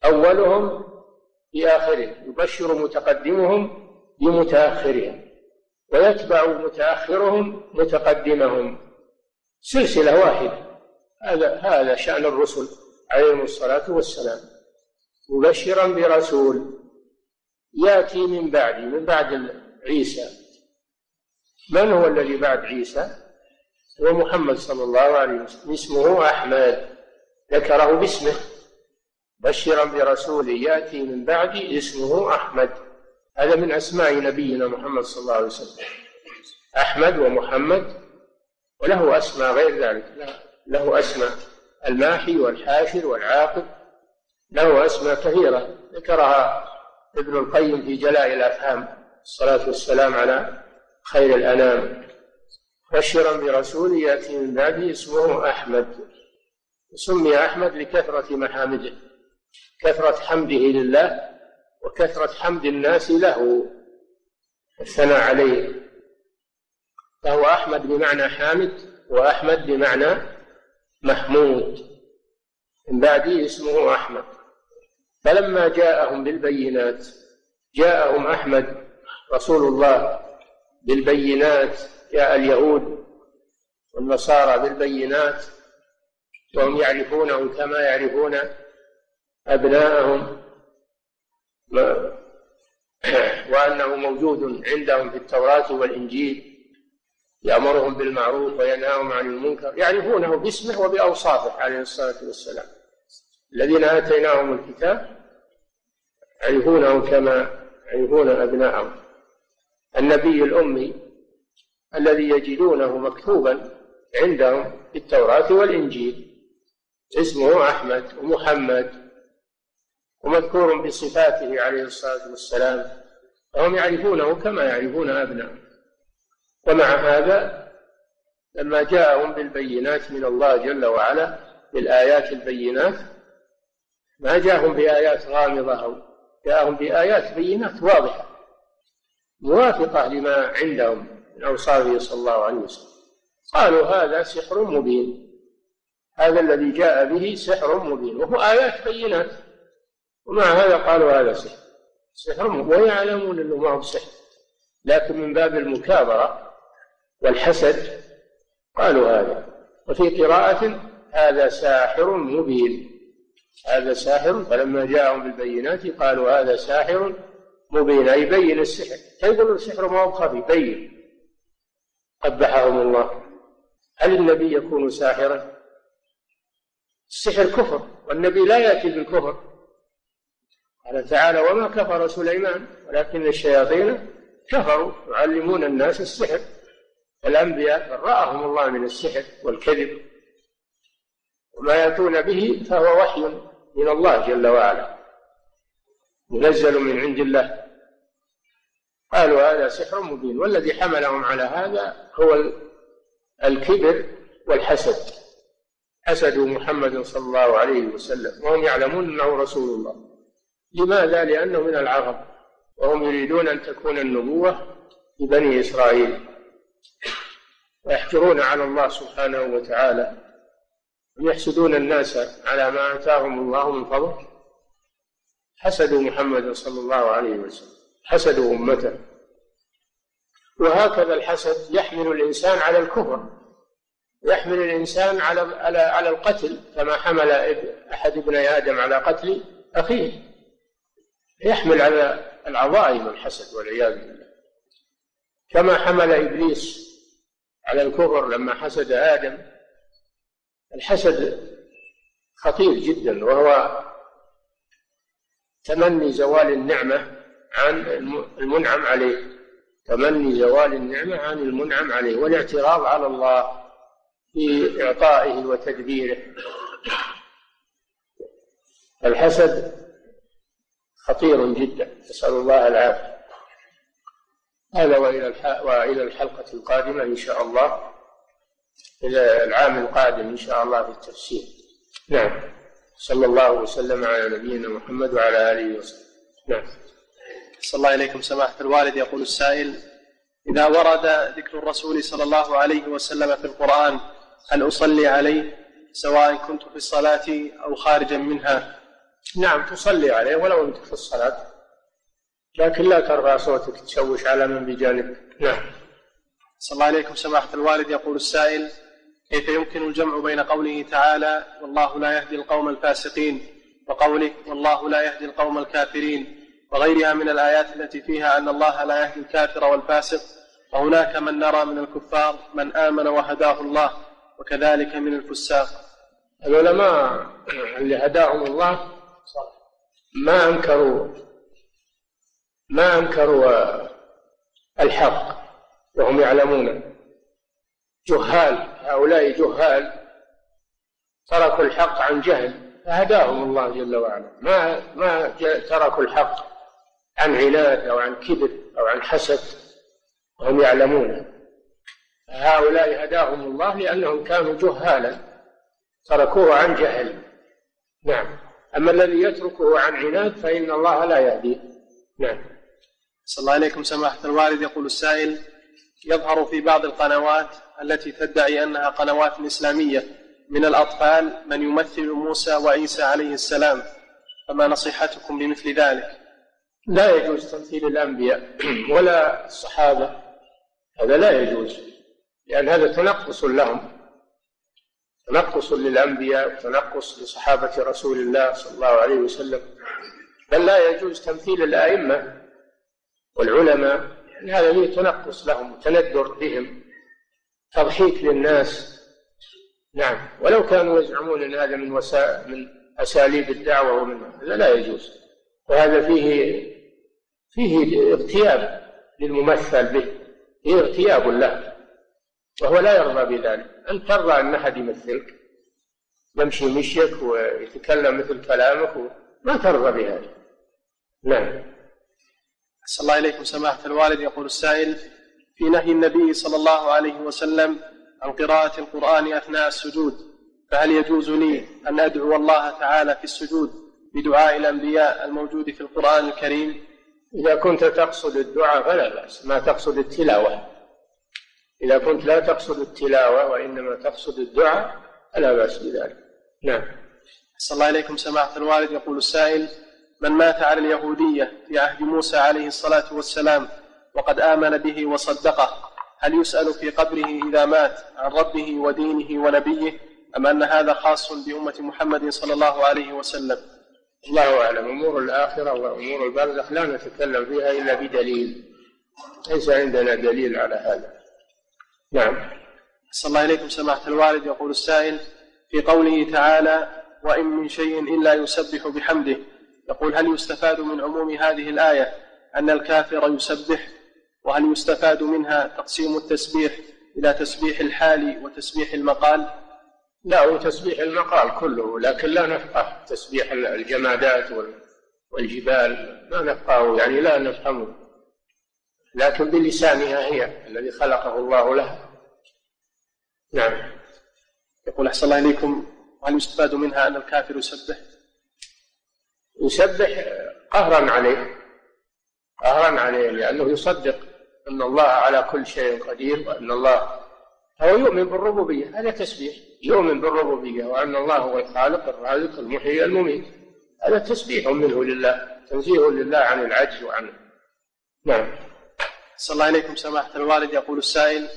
C: اولهم باخره يبشر متقدمهم بمتاخرهم ويتبع متاخرهم متقدمهم سلسله واحده هذا هذا شان الرسل عليهم الصلاه والسلام مبشرا برسول ياتي من بعدي من بعد عيسى من هو الذي بعد عيسى هو محمد صلى الله عليه وسلم اسمه احمد ذكره باسمه بشرا برسول ياتي من بعدي اسمه احمد هذا من اسماء نبينا محمد صلى الله عليه وسلم احمد ومحمد وله اسماء غير ذلك له اسماء الماحي والحاشر والعاقب له أسماء كثيرة ذكرها ابن القيم في جلاء الأفهام الصلاة والسلام على خير الأنام بشرا برسول يأتي من بعده اسمه أحمد سمي أحمد لكثرة محامده كثرة حمده لله وكثرة حمد الناس له الثناء عليه فهو أحمد بمعنى حامد وأحمد بمعنى محمود من بعده اسمه أحمد فلما جاءهم بالبينات جاءهم احمد رسول الله بالبينات جاء اليهود والنصارى بالبينات وهم يعرفونه كما يعرفون ابناءهم وانه موجود عندهم في التوراه والانجيل يامرهم بالمعروف وينهاهم عن المنكر يعرفونه باسمه وباوصافه عليه الصلاه والسلام الذين اتيناهم الكتاب يعرفونهم كما يعرفون أبناءهم النبي الأمي الذي يجدونه مكتوبا عندهم في التوراة والإنجيل اسمه أحمد ومحمد ومذكور بصفاته عليه الصلاة والسلام فهم يعرفونه كما يعرفون أبنائهم ومع هذا لما جاءهم بالبينات من الله جل وعلا بالآيات البينات ما جاءهم بآيات غامضة أو جاءهم بآيات بينات واضحة موافقة لما عندهم من أوصافه صلى الله عليه وسلم قالوا هذا سحر مبين هذا الذي جاء به سحر مبين وهو آيات بينات ومع هذا قالوا هذا سحر سحر ويعلمون أنه ما هو سحر لكن من باب المكابرة والحسد قالوا هذا وفي قراءة هذا ساحر مبين هذا ساحر فلما جاءهم بالبينات قالوا هذا ساحر مبين أي بين السحر فيقول السحر ما هو خفي بين قبحهم الله هل النبي يكون ساحرا؟ السحر كفر والنبي لا يأتي بالكفر قال تعالى وما كفر سليمان ولكن الشياطين كفروا يعلمون الناس السحر الأنبياء برأهم الله من السحر والكذب وما يأتون به فهو وحي من الله جل وعلا منزل من عند الله قالوا هذا سحر مبين والذي حملهم على هذا هو الكبر والحسد حسدوا محمد صلى الله عليه وسلم وهم يعلمون انه رسول الله لماذا لانه من العرب وهم يريدون ان تكون النبوه لبني اسرائيل ويحجرون على الله سبحانه وتعالى يحسدون الناس على ما آتاهم الله من فضل حسدوا محمدا صلى الله عليه وسلم حسدوا أمته وهكذا الحسد يحمل الإنسان على الكفر يحمل الإنسان على على على القتل كما حمل أحد ابني آدم على قتل أخيه يحمل على العظائم الحسد والعياذ بالله كما حمل إبليس على الكفر لما حسد آدم الحسد خطير جدا وهو تمني زوال النعمة عن المنعم عليه تمني زوال النعمة عن المنعم عليه والاعتراض على الله في إعطائه وتدبيره الحسد خطير جدا نسأل الله العافية هذا وإلى الحلقة القادمة إن شاء الله الى العام القادم إن شاء الله في التفسير نعم صلى الله وسلم على نبينا محمد وعلى آله وصحبه نعم
D: صلى الله إليكم سماحة الوالد يقول السائل إذا ورد ذكر الرسول صلى الله عليه وسلم في القرآن هل أصلي عليه سواء كنت في الصلاة أو خارجا منها
C: نعم تصلي عليه ولو أنت في الصلاة لكن لا ترفع صوتك تشوش على من بجانبك نعم
D: صلى الله عليكم سماحة الوالد يقول السائل كيف يمكن الجمع بين قوله تعالى والله لا يهدي القوم الفاسقين وقوله والله لا يهدي القوم الكافرين وغيرها من الآيات التي فيها أن الله لا يهدي الكافر والفاسق وهناك من نرى من الكفار من آمن وهداه الله وكذلك من الفساق
C: العلماء اللي هداهم الله ما أنكروا ما أنكروا الحق وهم يعلمون جهال هؤلاء جهال تركوا الحق عن جهل فهداهم الله جل وعلا ما ما تركوا الحق عن عناد او عن كبر او عن حسد وهم يعلمون هؤلاء هداهم الله لانهم كانوا جهالا تركوه عن جهل نعم اما الذي يتركه عن عناد فان الله لا يهديه نعم
D: صلى الله عليكم سماحه الوالد يقول السائل يظهر في بعض القنوات التي تدعي انها قنوات اسلاميه من الاطفال من يمثل موسى وعيسى عليه السلام فما نصيحتكم لمثل ذلك؟
C: لا يجوز تمثيل الانبياء ولا الصحابه هذا لا يجوز لان هذا تنقص لهم تنقص للانبياء وتنقص لصحابه رسول الله صلى الله عليه وسلم بل لا يجوز تمثيل الائمه والعلماء هذا فيه تنقص لهم تندر بهم تضحيك للناس نعم ولو كانوا يزعمون ان هذا من وسائل من اساليب الدعوه ومن هذا لا يجوز وهذا فيه فيه اغتياب للممثل به فيه اغتياب له وهو لا يرضى بذلك انت ترضى ان احد يمثلك يمشي مشيك ويتكلم مثل كلامك ما ترضى بهذا نعم
D: صلى الله إليكم سماحة الوالد يقول السائل في نهي النبي صلى الله عليه وسلم عن قراءة القرآن أثناء السجود فهل يجوز لي أن أدعو الله تعالى في السجود بدعاء الأنبياء الموجود في القرآن الكريم إذا
C: كنت تقصد الدعاء فلا بأس ما تقصد التلاوة إذا كنت لا تقصد التلاوة وإنما تقصد الدعاء فلا بأس بذلك نعم
D: صلى الله إليكم سماحة الوالد يقول السائل من مات على اليهودية في عهد موسى عليه الصلاة والسلام وقد آمن به وصدقه هل يسأل في قبره إذا مات عن ربه ودينه ونبيه أم أن هذا خاص بأمة محمد صلى الله عليه وسلم
C: الله أعلم أمور الآخرة وأمور البرزخ لا نتكلم فيها إلا بدليل ليس عندنا دليل على هذا نعم
D: صلى الله إليكم سماحة الوالد يقول السائل في قوله تعالى وإن من شيء إلا يسبح بحمده يقول هل يستفاد من عموم هذه الآية أن الكافر يسبح وهل يستفاد منها تقسيم التسبيح إلى تسبيح الحال وتسبيح المقال
C: لا هو تسبيح المقال كله لكن لا نفقه تسبيح الجمادات والجبال ما نفقه يعني لا نفهمه لكن بلسانها هي الذي خلقه الله لها نعم
D: يقول أحسن الله إليكم وهل يستفاد منها أن الكافر يسبح
C: يسبح قهرا عليه قهرا عليه لأنه يصدق أن الله على كل شيء قدير وأن الله هو يؤمن بالربوبية هذا تسبيح يؤمن بالربوبية وأن الله هو الخالق الرازق المحيي المميت هذا تسبيح منه لله تنزيه لله عن العجز وعن نعم
D: صلى الله عليكم سماحة الوالد يقول السائل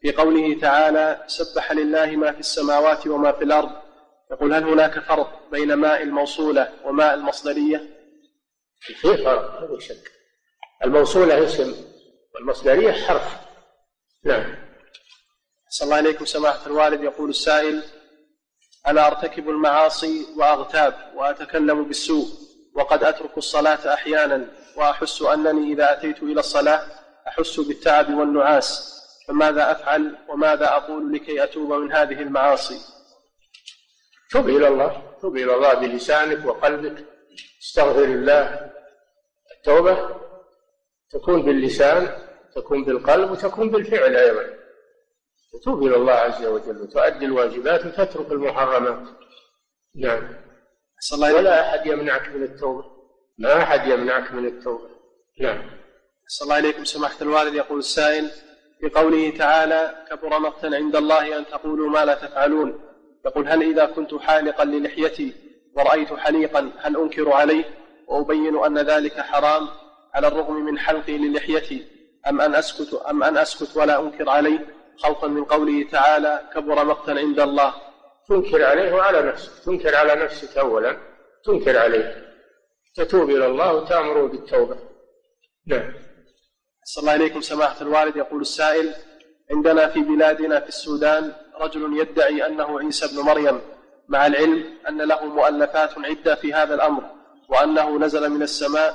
D: في قوله تعالى سبح لله ما في السماوات وما في الأرض يقول هل هناك فرق بين ماء الموصولة وماء المصدرية؟
C: في فرق ما في شك الموصولة اسم والمصدرية حرف نعم
D: صلى الله عليكم سماحة الوالد يقول السائل أنا أرتكب المعاصي وأغتاب وأتكلم بالسوء وقد أترك الصلاة أحيانا وأحس أنني إذا أتيت إلى الصلاة أحس بالتعب والنعاس فماذا أفعل وماذا أقول لكي أتوب من هذه المعاصي
C: تب إلى الله تب إلى الله بلسانك وقلبك استغفر الله التوبة تكون باللسان تكون بالقلب وتكون بالفعل أيضا تتوب إلى الله عز وجل وتؤدي الواجبات وتترك المحرمات نعم الله ولا أحد يمنعك من التوبة ما أحد يمنعك من التوبة
D: نعم أسأل الله إليكم سماحة الوالد يقول السائل في قوله تعالى كبر مقتا عند الله أن تقولوا ما لا تفعلون يقول هل إذا كنت حالقا للحيتي ورأيت حليقا هل أنكر عليه وأبين أن ذلك حرام على الرغم من حلقي للحيتي أم أن أسكت أم أن أسكت ولا أنكر عليه خوفا من قوله تعالى كبر مقتا عند الله تنكر
C: عليه وعلى نفسك تنكر على نفسك أولا تنكر عليه تتوب إلى الله وتأمره بالتوبة نعم
D: صلى الله عليكم سماحة الوالد يقول السائل عندنا في بلادنا في السودان رجل يدعي أنه عيسى بن مريم مع العلم أن له مؤلفات عدة في هذا الأمر وأنه نزل من السماء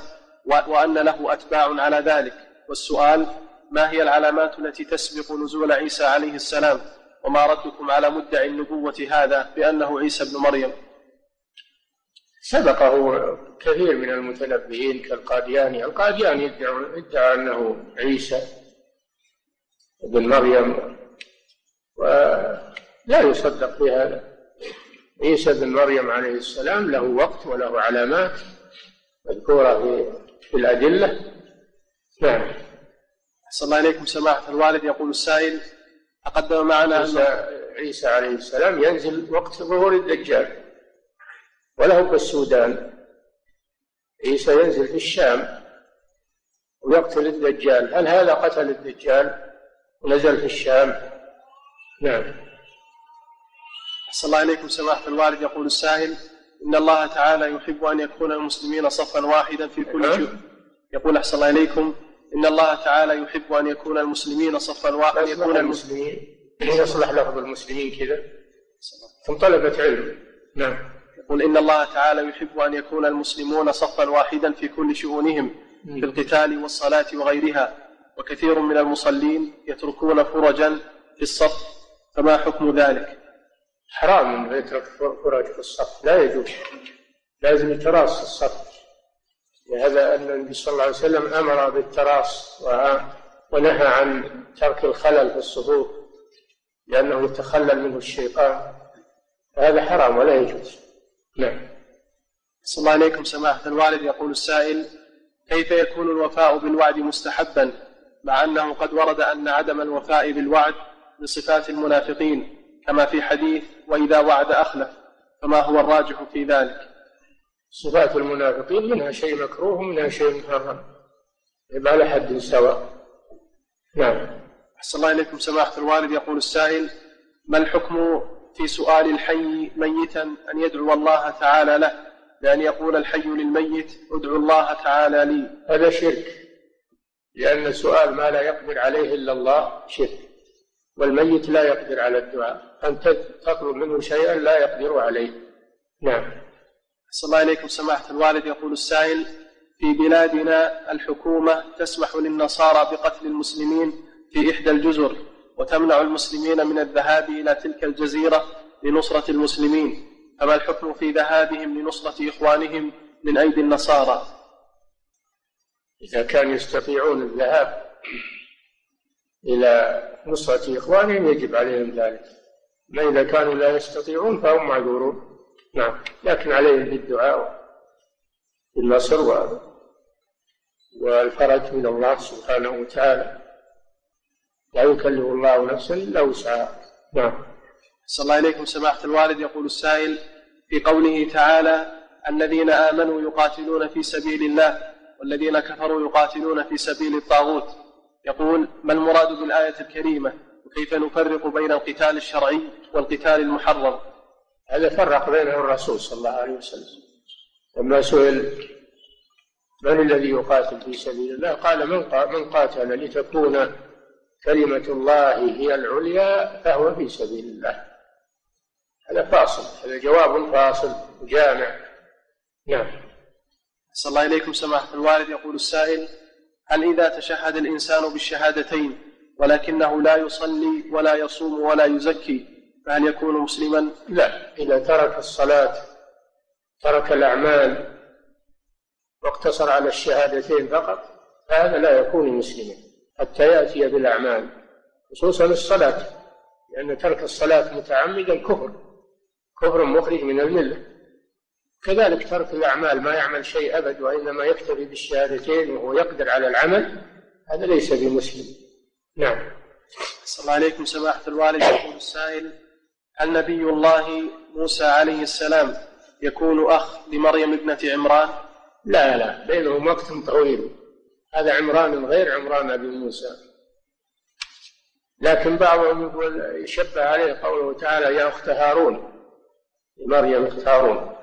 D: وأن له أتباع على ذلك والسؤال ما هي العلامات التي تسبق نزول عيسى عليه السلام وما ردكم على مدعي النبوة هذا بأنه عيسى بن مريم
C: سبقه كثير من المتنبئين كالقادياني القادياني يدعى أنه عيسى بن مريم ولا يصدق بهذا عيسى بن مريم عليه السلام له وقت وله علامات مذكورة في الأدلة
D: نعم أحسن الله إليكم سماحة الوالد يقول السائل تقدم معنا عيسى, أن... عيسى عليه السلام ينزل وقت ظهور الدجال وله بالسودان عيسى ينزل في الشام ويقتل الدجال هل هذا قتل الدجال ونزل في الشام نعم أحسن الله إليكم سماحة الوالد يقول السائل إن الله تعالى يحب أن يكون المسلمين صفا واحدا في كل نعم. جهد يقول أحسن الله إليكم إن الله تعالى يحب أن يكون المسلمين صفا واحدا يكون
C: المسلمين يصلح لهم المسلمين كذا ثم طلبت علم
D: نعم يقول إن الله تعالى يحب أن يكون المسلمون صفا واحدا في كل شؤونهم في نعم. القتال والصلاة وغيرها وكثير من المصلين يتركون فرجا في الصف فما حكم ذلك
C: حرام انه يترك فرج في الصف لا يجوز لازم يتراص الصف لهذا ان النبي صلى الله عليه وسلم امر بالتراص ونهى عن ترك الخلل في الصفوف لانه تخلل منه الشيطان هذا حرام ولا يجوز نعم
D: صلى الله عليكم سماحة الوالد يقول السائل كيف يكون الوفاء بالوعد مستحبا مع أنه قد ورد أن عدم الوفاء بالوعد بصفات المنافقين كما في حديث وإذا وعد أخلف فما هو الراجح في ذلك
C: صفات المنافقين منها شيء مكروه ومنها شيء محرم يبقى على حد سواء نعم
D: أحسن الله إليكم سماحة الوالد يقول السائل ما الحكم في سؤال الحي ميتا أن يدعو الله تعالى له بأن يقول الحي للميت ادعو الله تعالى لي
C: هذا شرك لأن سؤال ما لا يقدر عليه إلا الله شرك والميت لا يقدر على الدعاء أن تطلب منه شيئا لا يقدر عليه
D: نعم صلى الله عليكم سماحة الوالد يقول السائل في بلادنا الحكومة تسمح للنصارى بقتل المسلمين في إحدى الجزر وتمنع المسلمين من الذهاب إلى تلك الجزيرة لنصرة المسلمين فما الحكم في ذهابهم لنصرة إخوانهم من أيدي النصارى
C: إذا كانوا يستطيعون الذهاب إلى نصرة إخوانهم يجب عليهم ذلك ما إذا كانوا لا يستطيعون فهم معذورون نعم لكن عليهم بالدعاء بالنصر والفرج من الله سبحانه وتعالى لا يكلف الله نفسا إلا وسعها نعم
D: صلى الله إليكم سماحة الوالد يقول السائل في قوله تعالى الذين آمنوا يقاتلون في سبيل الله والذين كفروا يقاتلون في سبيل الطاغوت يقول ما المراد بالآية الكريمة وكيف نفرق بين القتال الشرعي والقتال المحرم
C: هذا فرق بينه الرسول صلى الله عليه وسلم لما سئل من الذي يقاتل في سبيل الله قال من من قاتل لتكون كلمة الله هي العليا فهو في سبيل الله هذا فاصل هذا جواب فاصل جامع نعم
D: صلى الله إليكم سماحة الوالد يقول السائل هل إذا تشهد الإنسان بالشهادتين ولكنه لا يصلي ولا يصوم ولا يزكي فهل يكون مسلما؟
C: لا إذا ترك الصلاة ترك الأعمال واقتصر على الشهادتين فقط فهذا لا يكون مسلما حتى يأتي بالأعمال خصوصا الصلاة لأن ترك الصلاة متعمدا كفر كفر مخرج من المله كذلك ترك الأعمال ما يعمل شيء أبد وإنما يكتفي بالشهادتين وهو يقدر على العمل هذا ليس بمسلم
D: نعم صلى الله عليكم سماحة الوالد يقول السائل هل نبي الله موسى عليه السلام يكون أخ لمريم ابنة عمران؟
C: لا لا بينهم وقت طويل هذا عمران غير عمران أبي موسى لكن بعضهم يقول يشبه عليه قوله تعالى يا أخت هارون مريم أخت هارون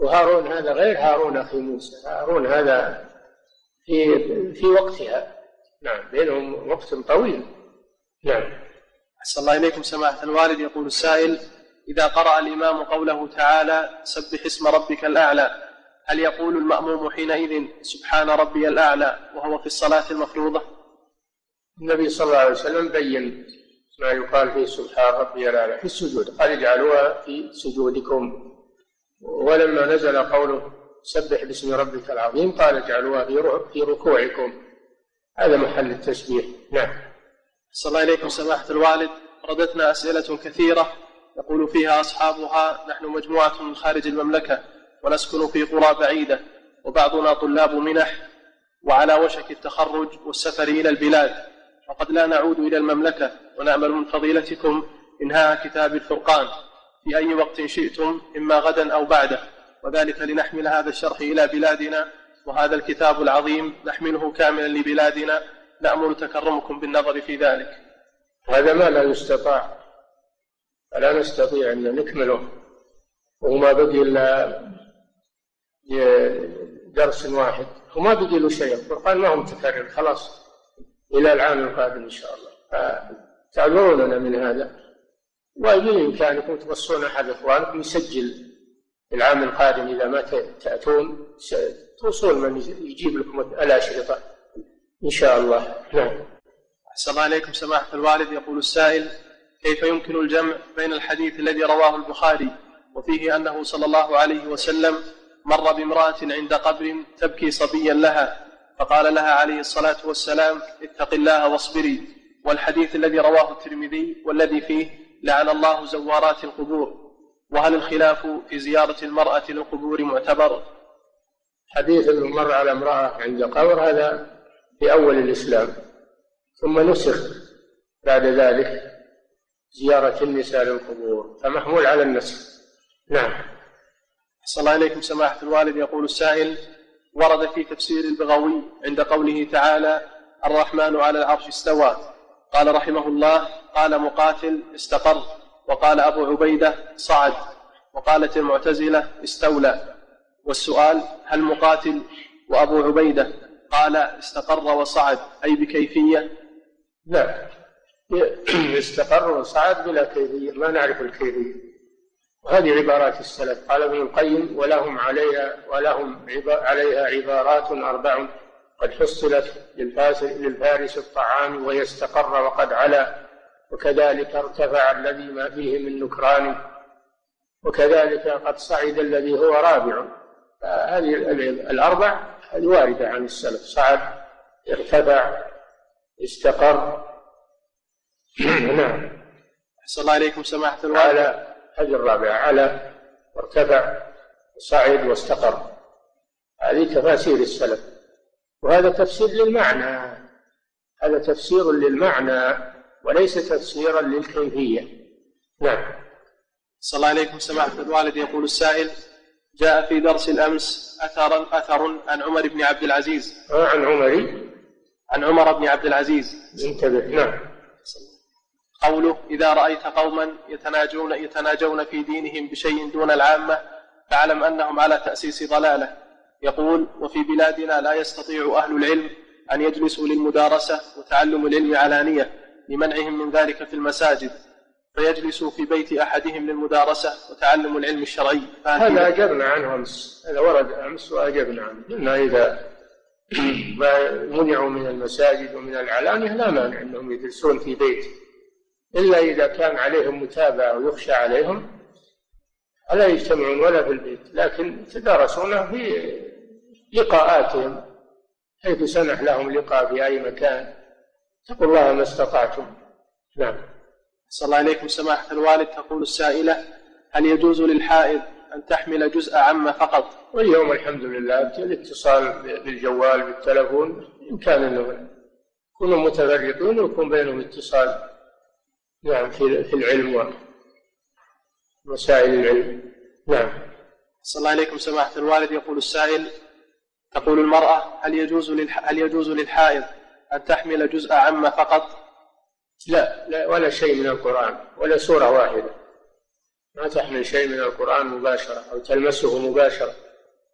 C: وهارون هذا غير هارون أخي موسى هارون هذا في في وقتها نعم بينهم وقت طويل نعم
D: أحسن الله إليكم سماحة الوالد يقول السائل إذا قرأ الإمام قوله تعالى سبح اسم ربك الأعلى هل يقول المأموم حينئذ سبحان ربي الأعلى وهو في الصلاة المفروضة؟
C: النبي صلى الله عليه وسلم بين ما يقال فيه سبحان ربي الأعلى في السجود قال اجعلوها في سجودكم ولما نزل قوله سبح باسم ربك العظيم قال اجعلوها في في ركوعكم هذا محل التسبيح
D: نعم صلى الله عليكم سماحة الوالد ردتنا أسئلة كثيرة يقول فيها أصحابها نحن مجموعة من خارج المملكة ونسكن في قرى بعيدة وبعضنا طلاب منح وعلى وشك التخرج والسفر إلى البلاد وقد لا نعود إلى المملكة ونأمل من فضيلتكم إنهاء كتاب الفرقان في أي وقت شئتم إما غدا أو بعده وذلك لنحمل هذا الشرح إلى بلادنا وهذا الكتاب العظيم نحمله كاملا لبلادنا نأمل تكرمكم بالنظر في ذلك
C: هذا ما لا يستطاع فلا نستطيع أن نكمله وما بقي إلا درس واحد وما بقي له شيء القرآن ما هو متكرر خلاص إلى العام القادم إن شاء الله آه، تعذروننا من هذا وبالإمكان أنكم توصون أحد إخوانكم يسجل العام القادم إذا ما تأتون توصون من يجيب لكم الأشرطة إن شاء الله نعم
D: أحسن الله إليكم سماحة الوالد يقول السائل كيف يمكن الجمع بين الحديث الذي رواه البخاري وفيه أنه صلى الله عليه وسلم مر بامرأة عند قبر تبكي صبيا لها فقال لها عليه الصلاة والسلام اتق الله واصبري والحديث الذي رواه الترمذي والذي فيه لعن الله زوارات القبور وهل الخلاف في زيارة المرأة للقبور معتبر؟
C: حديث انه مر على امرأة عند قبر هذا في أول الإسلام ثم نسخ بعد ذلك زيارة النساء للقبور فمحمول على النسخ نعم
D: أحسن الله إليكم سماحة الوالد يقول السائل ورد في تفسير البغوي عند قوله تعالى الرحمن على العرش استوى قال رحمه الله قال مقاتل استقر وقال أبو عبيدة صعد وقالت المعتزلة استولى والسؤال هل مقاتل وأبو عبيدة قال استقر وصعد أي بكيفية لا
C: نعم. استقر وصعد بلا كيفية ما نعرف الكيفية وهذه عبارات السلف قال ابن القيم ولهم عليها ولهم عليها عبارات أربع قد حصلت للفارس الطعام ويستقر وقد علا وكذلك ارتفع الذي ما فيه من نكران وكذلك قد صعد الذي هو رابع هذه الأربع الواردة عن السلف صعد ارتفع استقر نعم
D: أحسن الله عليكم سماحة الوالد
C: على
D: هذه
C: الرابعة على وارتفع صعد واستقر هذه تفاسير السلف وهذا تفسير للمعنى هذا تفسير للمعنى وليس تفسيرا للكيفية نعم
D: صلى الله عليكم سماحة الوالد يقول السائل جاء في درس الأمس أثر أثر عن عمر بن عبد العزيز
C: آه عن عمر
D: عن عمر بن عبد العزيز انتبه نعم قوله إذا رأيت قوما يتناجون يتناجون في دينهم بشيء دون العامة فاعلم أنهم على تأسيس ضلالة يقول وفي بلادنا لا يستطيع أهل العلم أن يجلسوا للمدارسة وتعلم العلم علانية لمنعهم من ذلك في المساجد فيجلس في بيت أحدهم للمدارسة وتعلم العلم الشرعي
C: هذا أجبنا عنه أمس هذا ورد أمس وأجبنا عنه قلنا إذا ما منعوا من المساجد ومن العلانية لا مانع أنهم يجلسون في بيت إلا إذا كان عليهم متابعة ويخشى عليهم ولا يجتمعون ولا في البيت لكن يتدارسونه في لقاءاتهم حيث سنح لهم لقاء في أي مكان اتقوا الله ما استطعتم نعم
D: صلى الله عليكم سماحة الوالد تقول السائلة هل يجوز للحائض أن تحمل جزء عما فقط
C: واليوم الحمد لله الاتصال بالجوال بالتلفون كان أنه يكونوا متفرقين ويكون بينهم اتصال نعم في العلم ومسائل العلم نعم
D: صلى الله عليكم سماحة الوالد يقول السائل تقول المرأة هل يجوز هل يجوز للحائض أن تحمل جزء عما فقط
C: لا, لا ولا شيء من القرآن ولا سورة واحدة ما تحمل شيء من القرآن مباشرة أو تلمسه مباشرة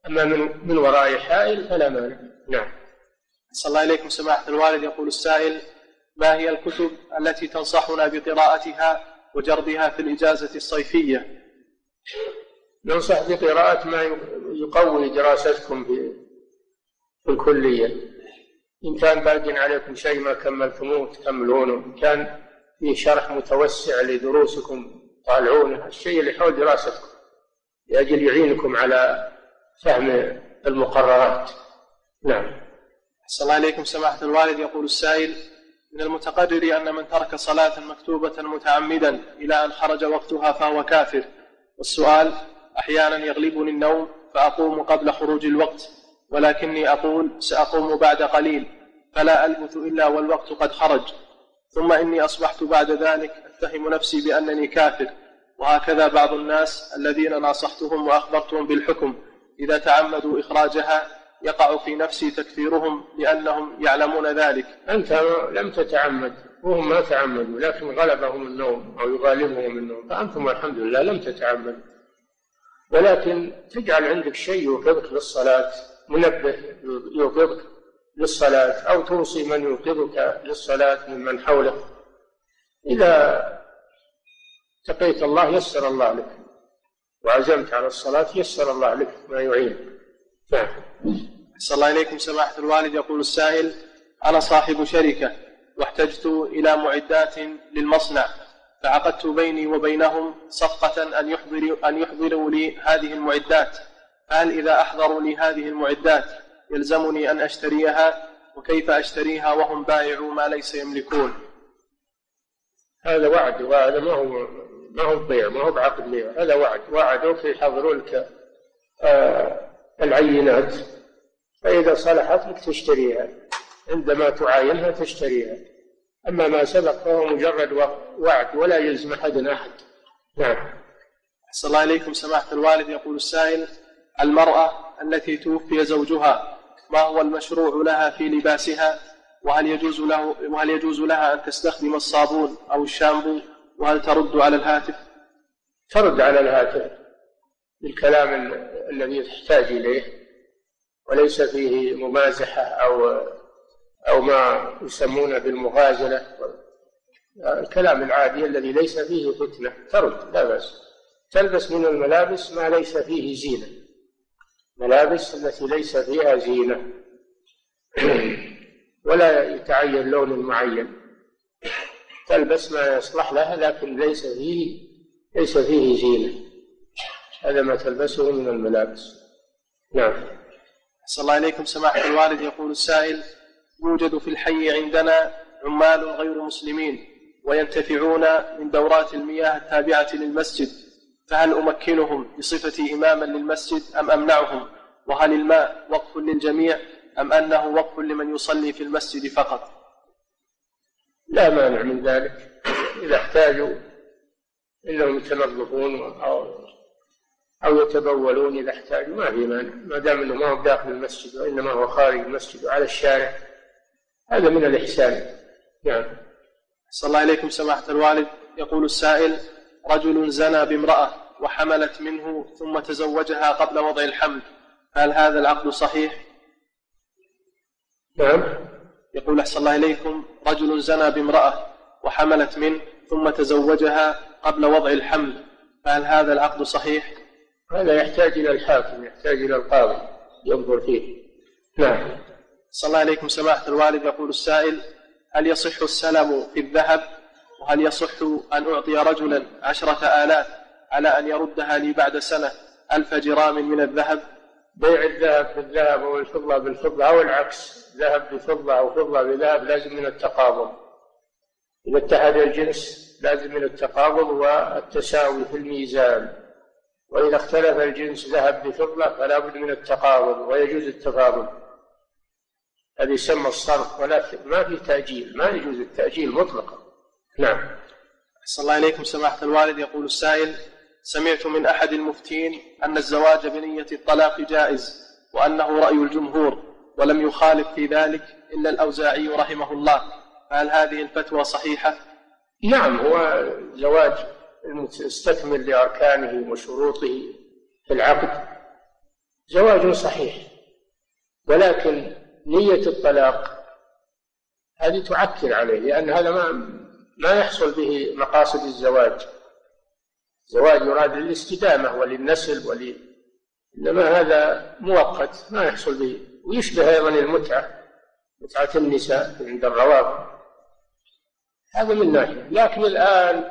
C: أما من من وراء حائل فلا مانع نعم
D: صلى الله عليكم سماحة الوالد يقول السائل ما هي الكتب التي تنصحنا بقراءتها وجردها في الإجازة الصيفية
C: ننصح بقراءة ما يقوي دراستكم في الكلية إن كان باق عليكم شيء ما كملتموه تكملونه إن كان في شرح متوسع لدروسكم طالعونه الشيء اللي حول دراستكم لأجل يعينكم على فهم المقررات نعم
D: أحسن الله إليكم سماحة الوالد يقول السائل من المتقرر أن من ترك صلاة مكتوبة متعمدا إلى أن خرج وقتها فهو كافر والسؤال أحيانا يغلبني النوم فأقوم قبل خروج الوقت ولكني أقول سأقوم بعد قليل فلا ألبث إلا والوقت قد خرج ثم إني أصبحت بعد ذلك أتهم نفسي بأنني كافر وهكذا بعض الناس الذين ناصحتهم وأخبرتهم بالحكم إذا تعمدوا إخراجها يقع في نفسي تكفيرهم لأنهم يعلمون ذلك
C: أنت لم تتعمد وهم ما تعمدوا لكن غلبهم النوم أو يغالبهم النوم فأنتم الحمد لله لم تتعمدوا ولكن تجعل عندك شيء يوقظك للصلاة منبه يوقظك للصلاة أو توصي من يوقظك للصلاة ممن حولك إذا اتقيت الله يسر الله لك وعزمت على الصلاة يسر الله لك ما يعينك نعم
D: صلى الله إليكم سماحة الوالد يقول السائل أنا صاحب شركة واحتجت إلى معدات للمصنع فعقدت بيني وبينهم صفقة أن يحضروا أن يحضروا لي هذه المعدات هل إذا أحضروا لي هذه المعدات يلزمني أن أشتريها وكيف أشتريها وهم بائعوا ما ليس يملكون
C: هذا وعد وهذا ما هو ما هو بيع ما هو بعقد بيع هذا وعد وعدوك يحضروا لك آه، العينات فإذا صلحت لك تشتريها عندما تعاينها تشتريها أما ما سبق فهو مجرد وعد ولا يلزم أحد أحد نعم أحسن
D: الله إليكم سماحة الوالد يقول السائل المرأة التي توفي زوجها ما هو المشروع لها في لباسها وهل يجوز له وهل يجوز لها ان تستخدم الصابون او الشامبو وهل ترد على الهاتف؟
C: ترد على الهاتف بالكلام الذي تحتاج اليه وليس فيه ممازحه او او ما يسمونه بالمغازله الكلام العادي الذي ليس فيه فتنه ترد لا باس تلبس من الملابس ما ليس فيه زينه الملابس التي ليس فيها زينة ولا يتعين لون معين تلبس ما يصلح لها لكن ليس فيه ليس فيه زينة هذا ما تلبسه من الملابس
D: نعم صلى الله إليكم سماحة الوالد يقول السائل يوجد في الحي عندنا عمال غير مسلمين وينتفعون من دورات المياه التابعة للمسجد فهل أمكنهم بصفتي إماما للمسجد أم أمنعهم وهل الماء وقف للجميع أم أنه وقف لمن يصلي في المسجد فقط
C: لا مانع من ذلك إذا احتاجوا إنهم يتنظفون أو أو يتبولون إذا احتاجوا ما في مانع ما دام أنه ما هو داخل المسجد وإنما هو خارج المسجد وعلى الشارع هذا من الإحسان
D: نعم يعني. صلى الله عليكم سماحة الوالد يقول السائل رجل زنى بامرأة وحملت منه ثم تزوجها قبل وضع الحمل هل هذا العقد صحيح؟ نعم يقول أحسن الله إليكم رجل زنى بامرأة وحملت منه ثم تزوجها قبل وضع الحمل فهل هذا العقد صحيح؟
C: هذا يحتاج إلى الحاكم يحتاج إلى القاضي ينظر فيه نعم
D: صلى الله عليكم سماحة الوالد يقول السائل هل يصح السلم في الذهب وهل يصح أن أعطي رجلا عشرة آلاف على أن يردها لي بعد سنة ألف جرام من الذهب
C: بيع الذهب بالذهب أو الفضة بالفضة أو العكس ذهب بفضة أو فضة بذهب لازم من التقابض إذا اتحد الجنس لازم من التقابض والتساوي في الميزان وإذا اختلف الجنس ذهب بفضة فلا بد من التقابض ويجوز التفاضل هذا يسمى الصرف ولا ما في تأجيل ما يجوز التأجيل مطلقا نعم
D: صلى الله إليكم سماحة الوالد يقول السائل سمعت من أحد المفتين أن الزواج بنية الطلاق جائز وأنه رأي الجمهور ولم يخالف في ذلك إلا الأوزاعي رحمه الله فهل هذه الفتوى صحيحة؟
C: نعم هو زواج المستكمل لأركانه وشروطه في العقد زواج صحيح ولكن نية الطلاق هذه تعكر عليه لأن هذا ما لا يحصل به مقاصد الزواج زواج يراد للاستدامة وللنسل ولي إنما هذا مؤقت ما يحصل به ويشبه أيضا المتعة متعة النساء عند الروابط هذا من ناحية لكن الآن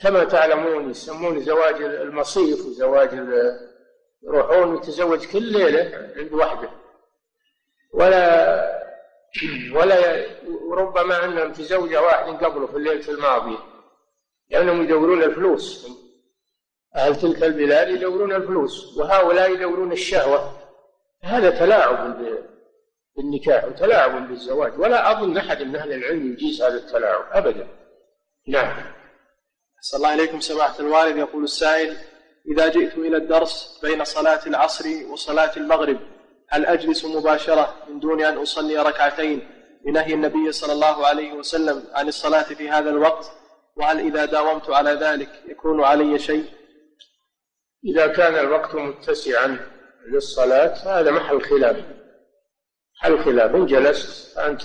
C: كما تعلمون يسمون زواج المصيف وزواج يروحون يتزوج كل ليلة عند وحده ولا ولا ي... ربما انهم في زوجه واحد قبله في الليله الماضيه لانهم يدورون الفلوس اهل تلك البلاد يدورون الفلوس وهؤلاء يدورون الشهوه هذا تلاعب بالنكاح وتلاعب بالزواج ولا اظن احد من اهل العلم يجيز هذا التلاعب ابدا نعم
D: صلى الله عليكم سماحة الوالد يقول السائل إذا جئت إلى الدرس بين صلاة العصر وصلاة المغرب هل أجلس مباشرة من دون أن أصلي ركعتين لنهي النبي صلى الله عليه وسلم عن الصلاة في هذا الوقت وهل إذا داومت على ذلك يكون علي شيء
C: إذا كان الوقت متسعا للصلاة فهذا محل خلاف محل خلاف إن جلست أنت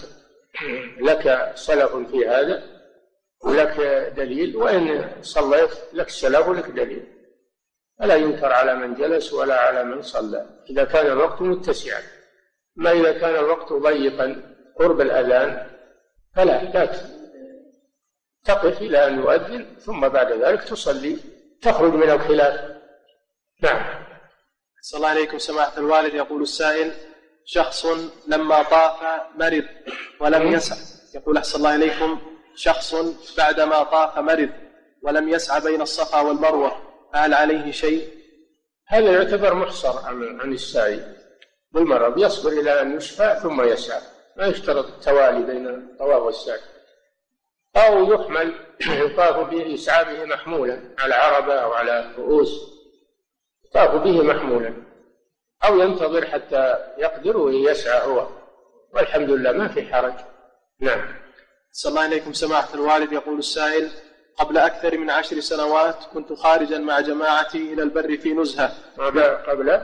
C: لك سلف في هذا ولك دليل وإن صليت لك سلف ولك دليل فلا ينكر على من جلس ولا على من صلى إذا كان الوقت متسعا ما إذا كان الوقت ضيقا قرب الأذان فلا تقف إلى أن يؤذن ثم بعد ذلك تصلي تخرج من الخلاف نعم
D: صلى الله عليكم سماحة الوالد يقول السائل شخص لما طاف مرض ولم يسع يقول أحسن الله إليكم شخص بعدما طاف مرض ولم يسعى بين الصفا والمروة هل عليه شيء
C: هذا يعتبر محصر عن, عن السعي والمرض يصبر إلى أن يشفى ثم يسعى ما يشترط التوالي بين الطواف والسعي أو يحمل يطاف به يسعى به محمولا على عربة أو على رؤوس يطاف به محمولا أو ينتظر حتى يقدر ويسعى هو والحمد لله ما في حرج نعم
D: صلى الله عليكم سماحة الوالد يقول السائل قبل أكثر من عشر سنوات كنت خارجا مع جماعتي إلى البر في
C: نزهة قبل قبل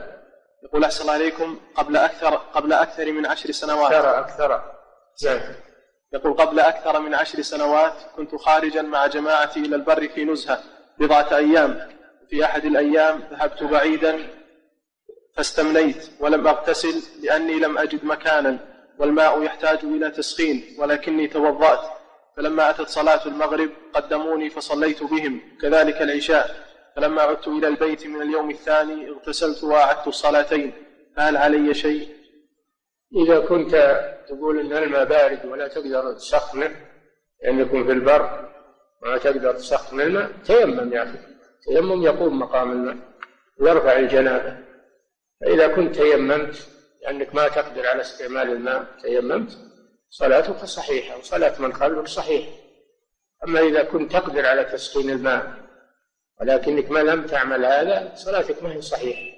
D: يقول أحسن الله إليكم قبل أكثر قبل أكثر من عشر سنوات أكثر أكثر زائد يقول قبل أكثر من عشر سنوات كنت خارجا مع جماعتي إلى البر في نزهة بضعة أيام في أحد الأيام ذهبت بعيدا فاستمنيت ولم أغتسل لأني لم أجد مكانا والماء يحتاج إلى تسخين ولكني توضأت فلما أتت صلاة المغرب قدموني فصليت بهم كذلك العشاء فلما عدت إلى البيت من اليوم الثاني اغتسلت وأعدت الصلاتين فهل علي شيء؟ إذا كنت تقول إن الماء بارد ولا تقدر تسخنه لأنكم في البر ما تقدر تسخن الماء تيمم يا أخي تيمم يقوم مقام الماء ويرفع الجنابة فإذا كنت تيممت لأنك ما تقدر على استعمال الماء تيممت صلاتك صحيحة وصلاة من قبلك صحيحة أما إذا كنت تقدر على تسخين الماء ولكنك ما لم تعمل هذا صلاتك ما هي صحيحة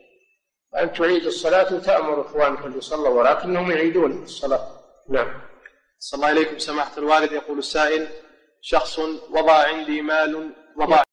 D: أن تعيد الصلاة وتأمر إخوانك أن يصلوا وراك أنهم يعيدون الصلاة نعم صلى الله إليكم سماحة الوالد يقول السائل شخص وضع عندي مال وضع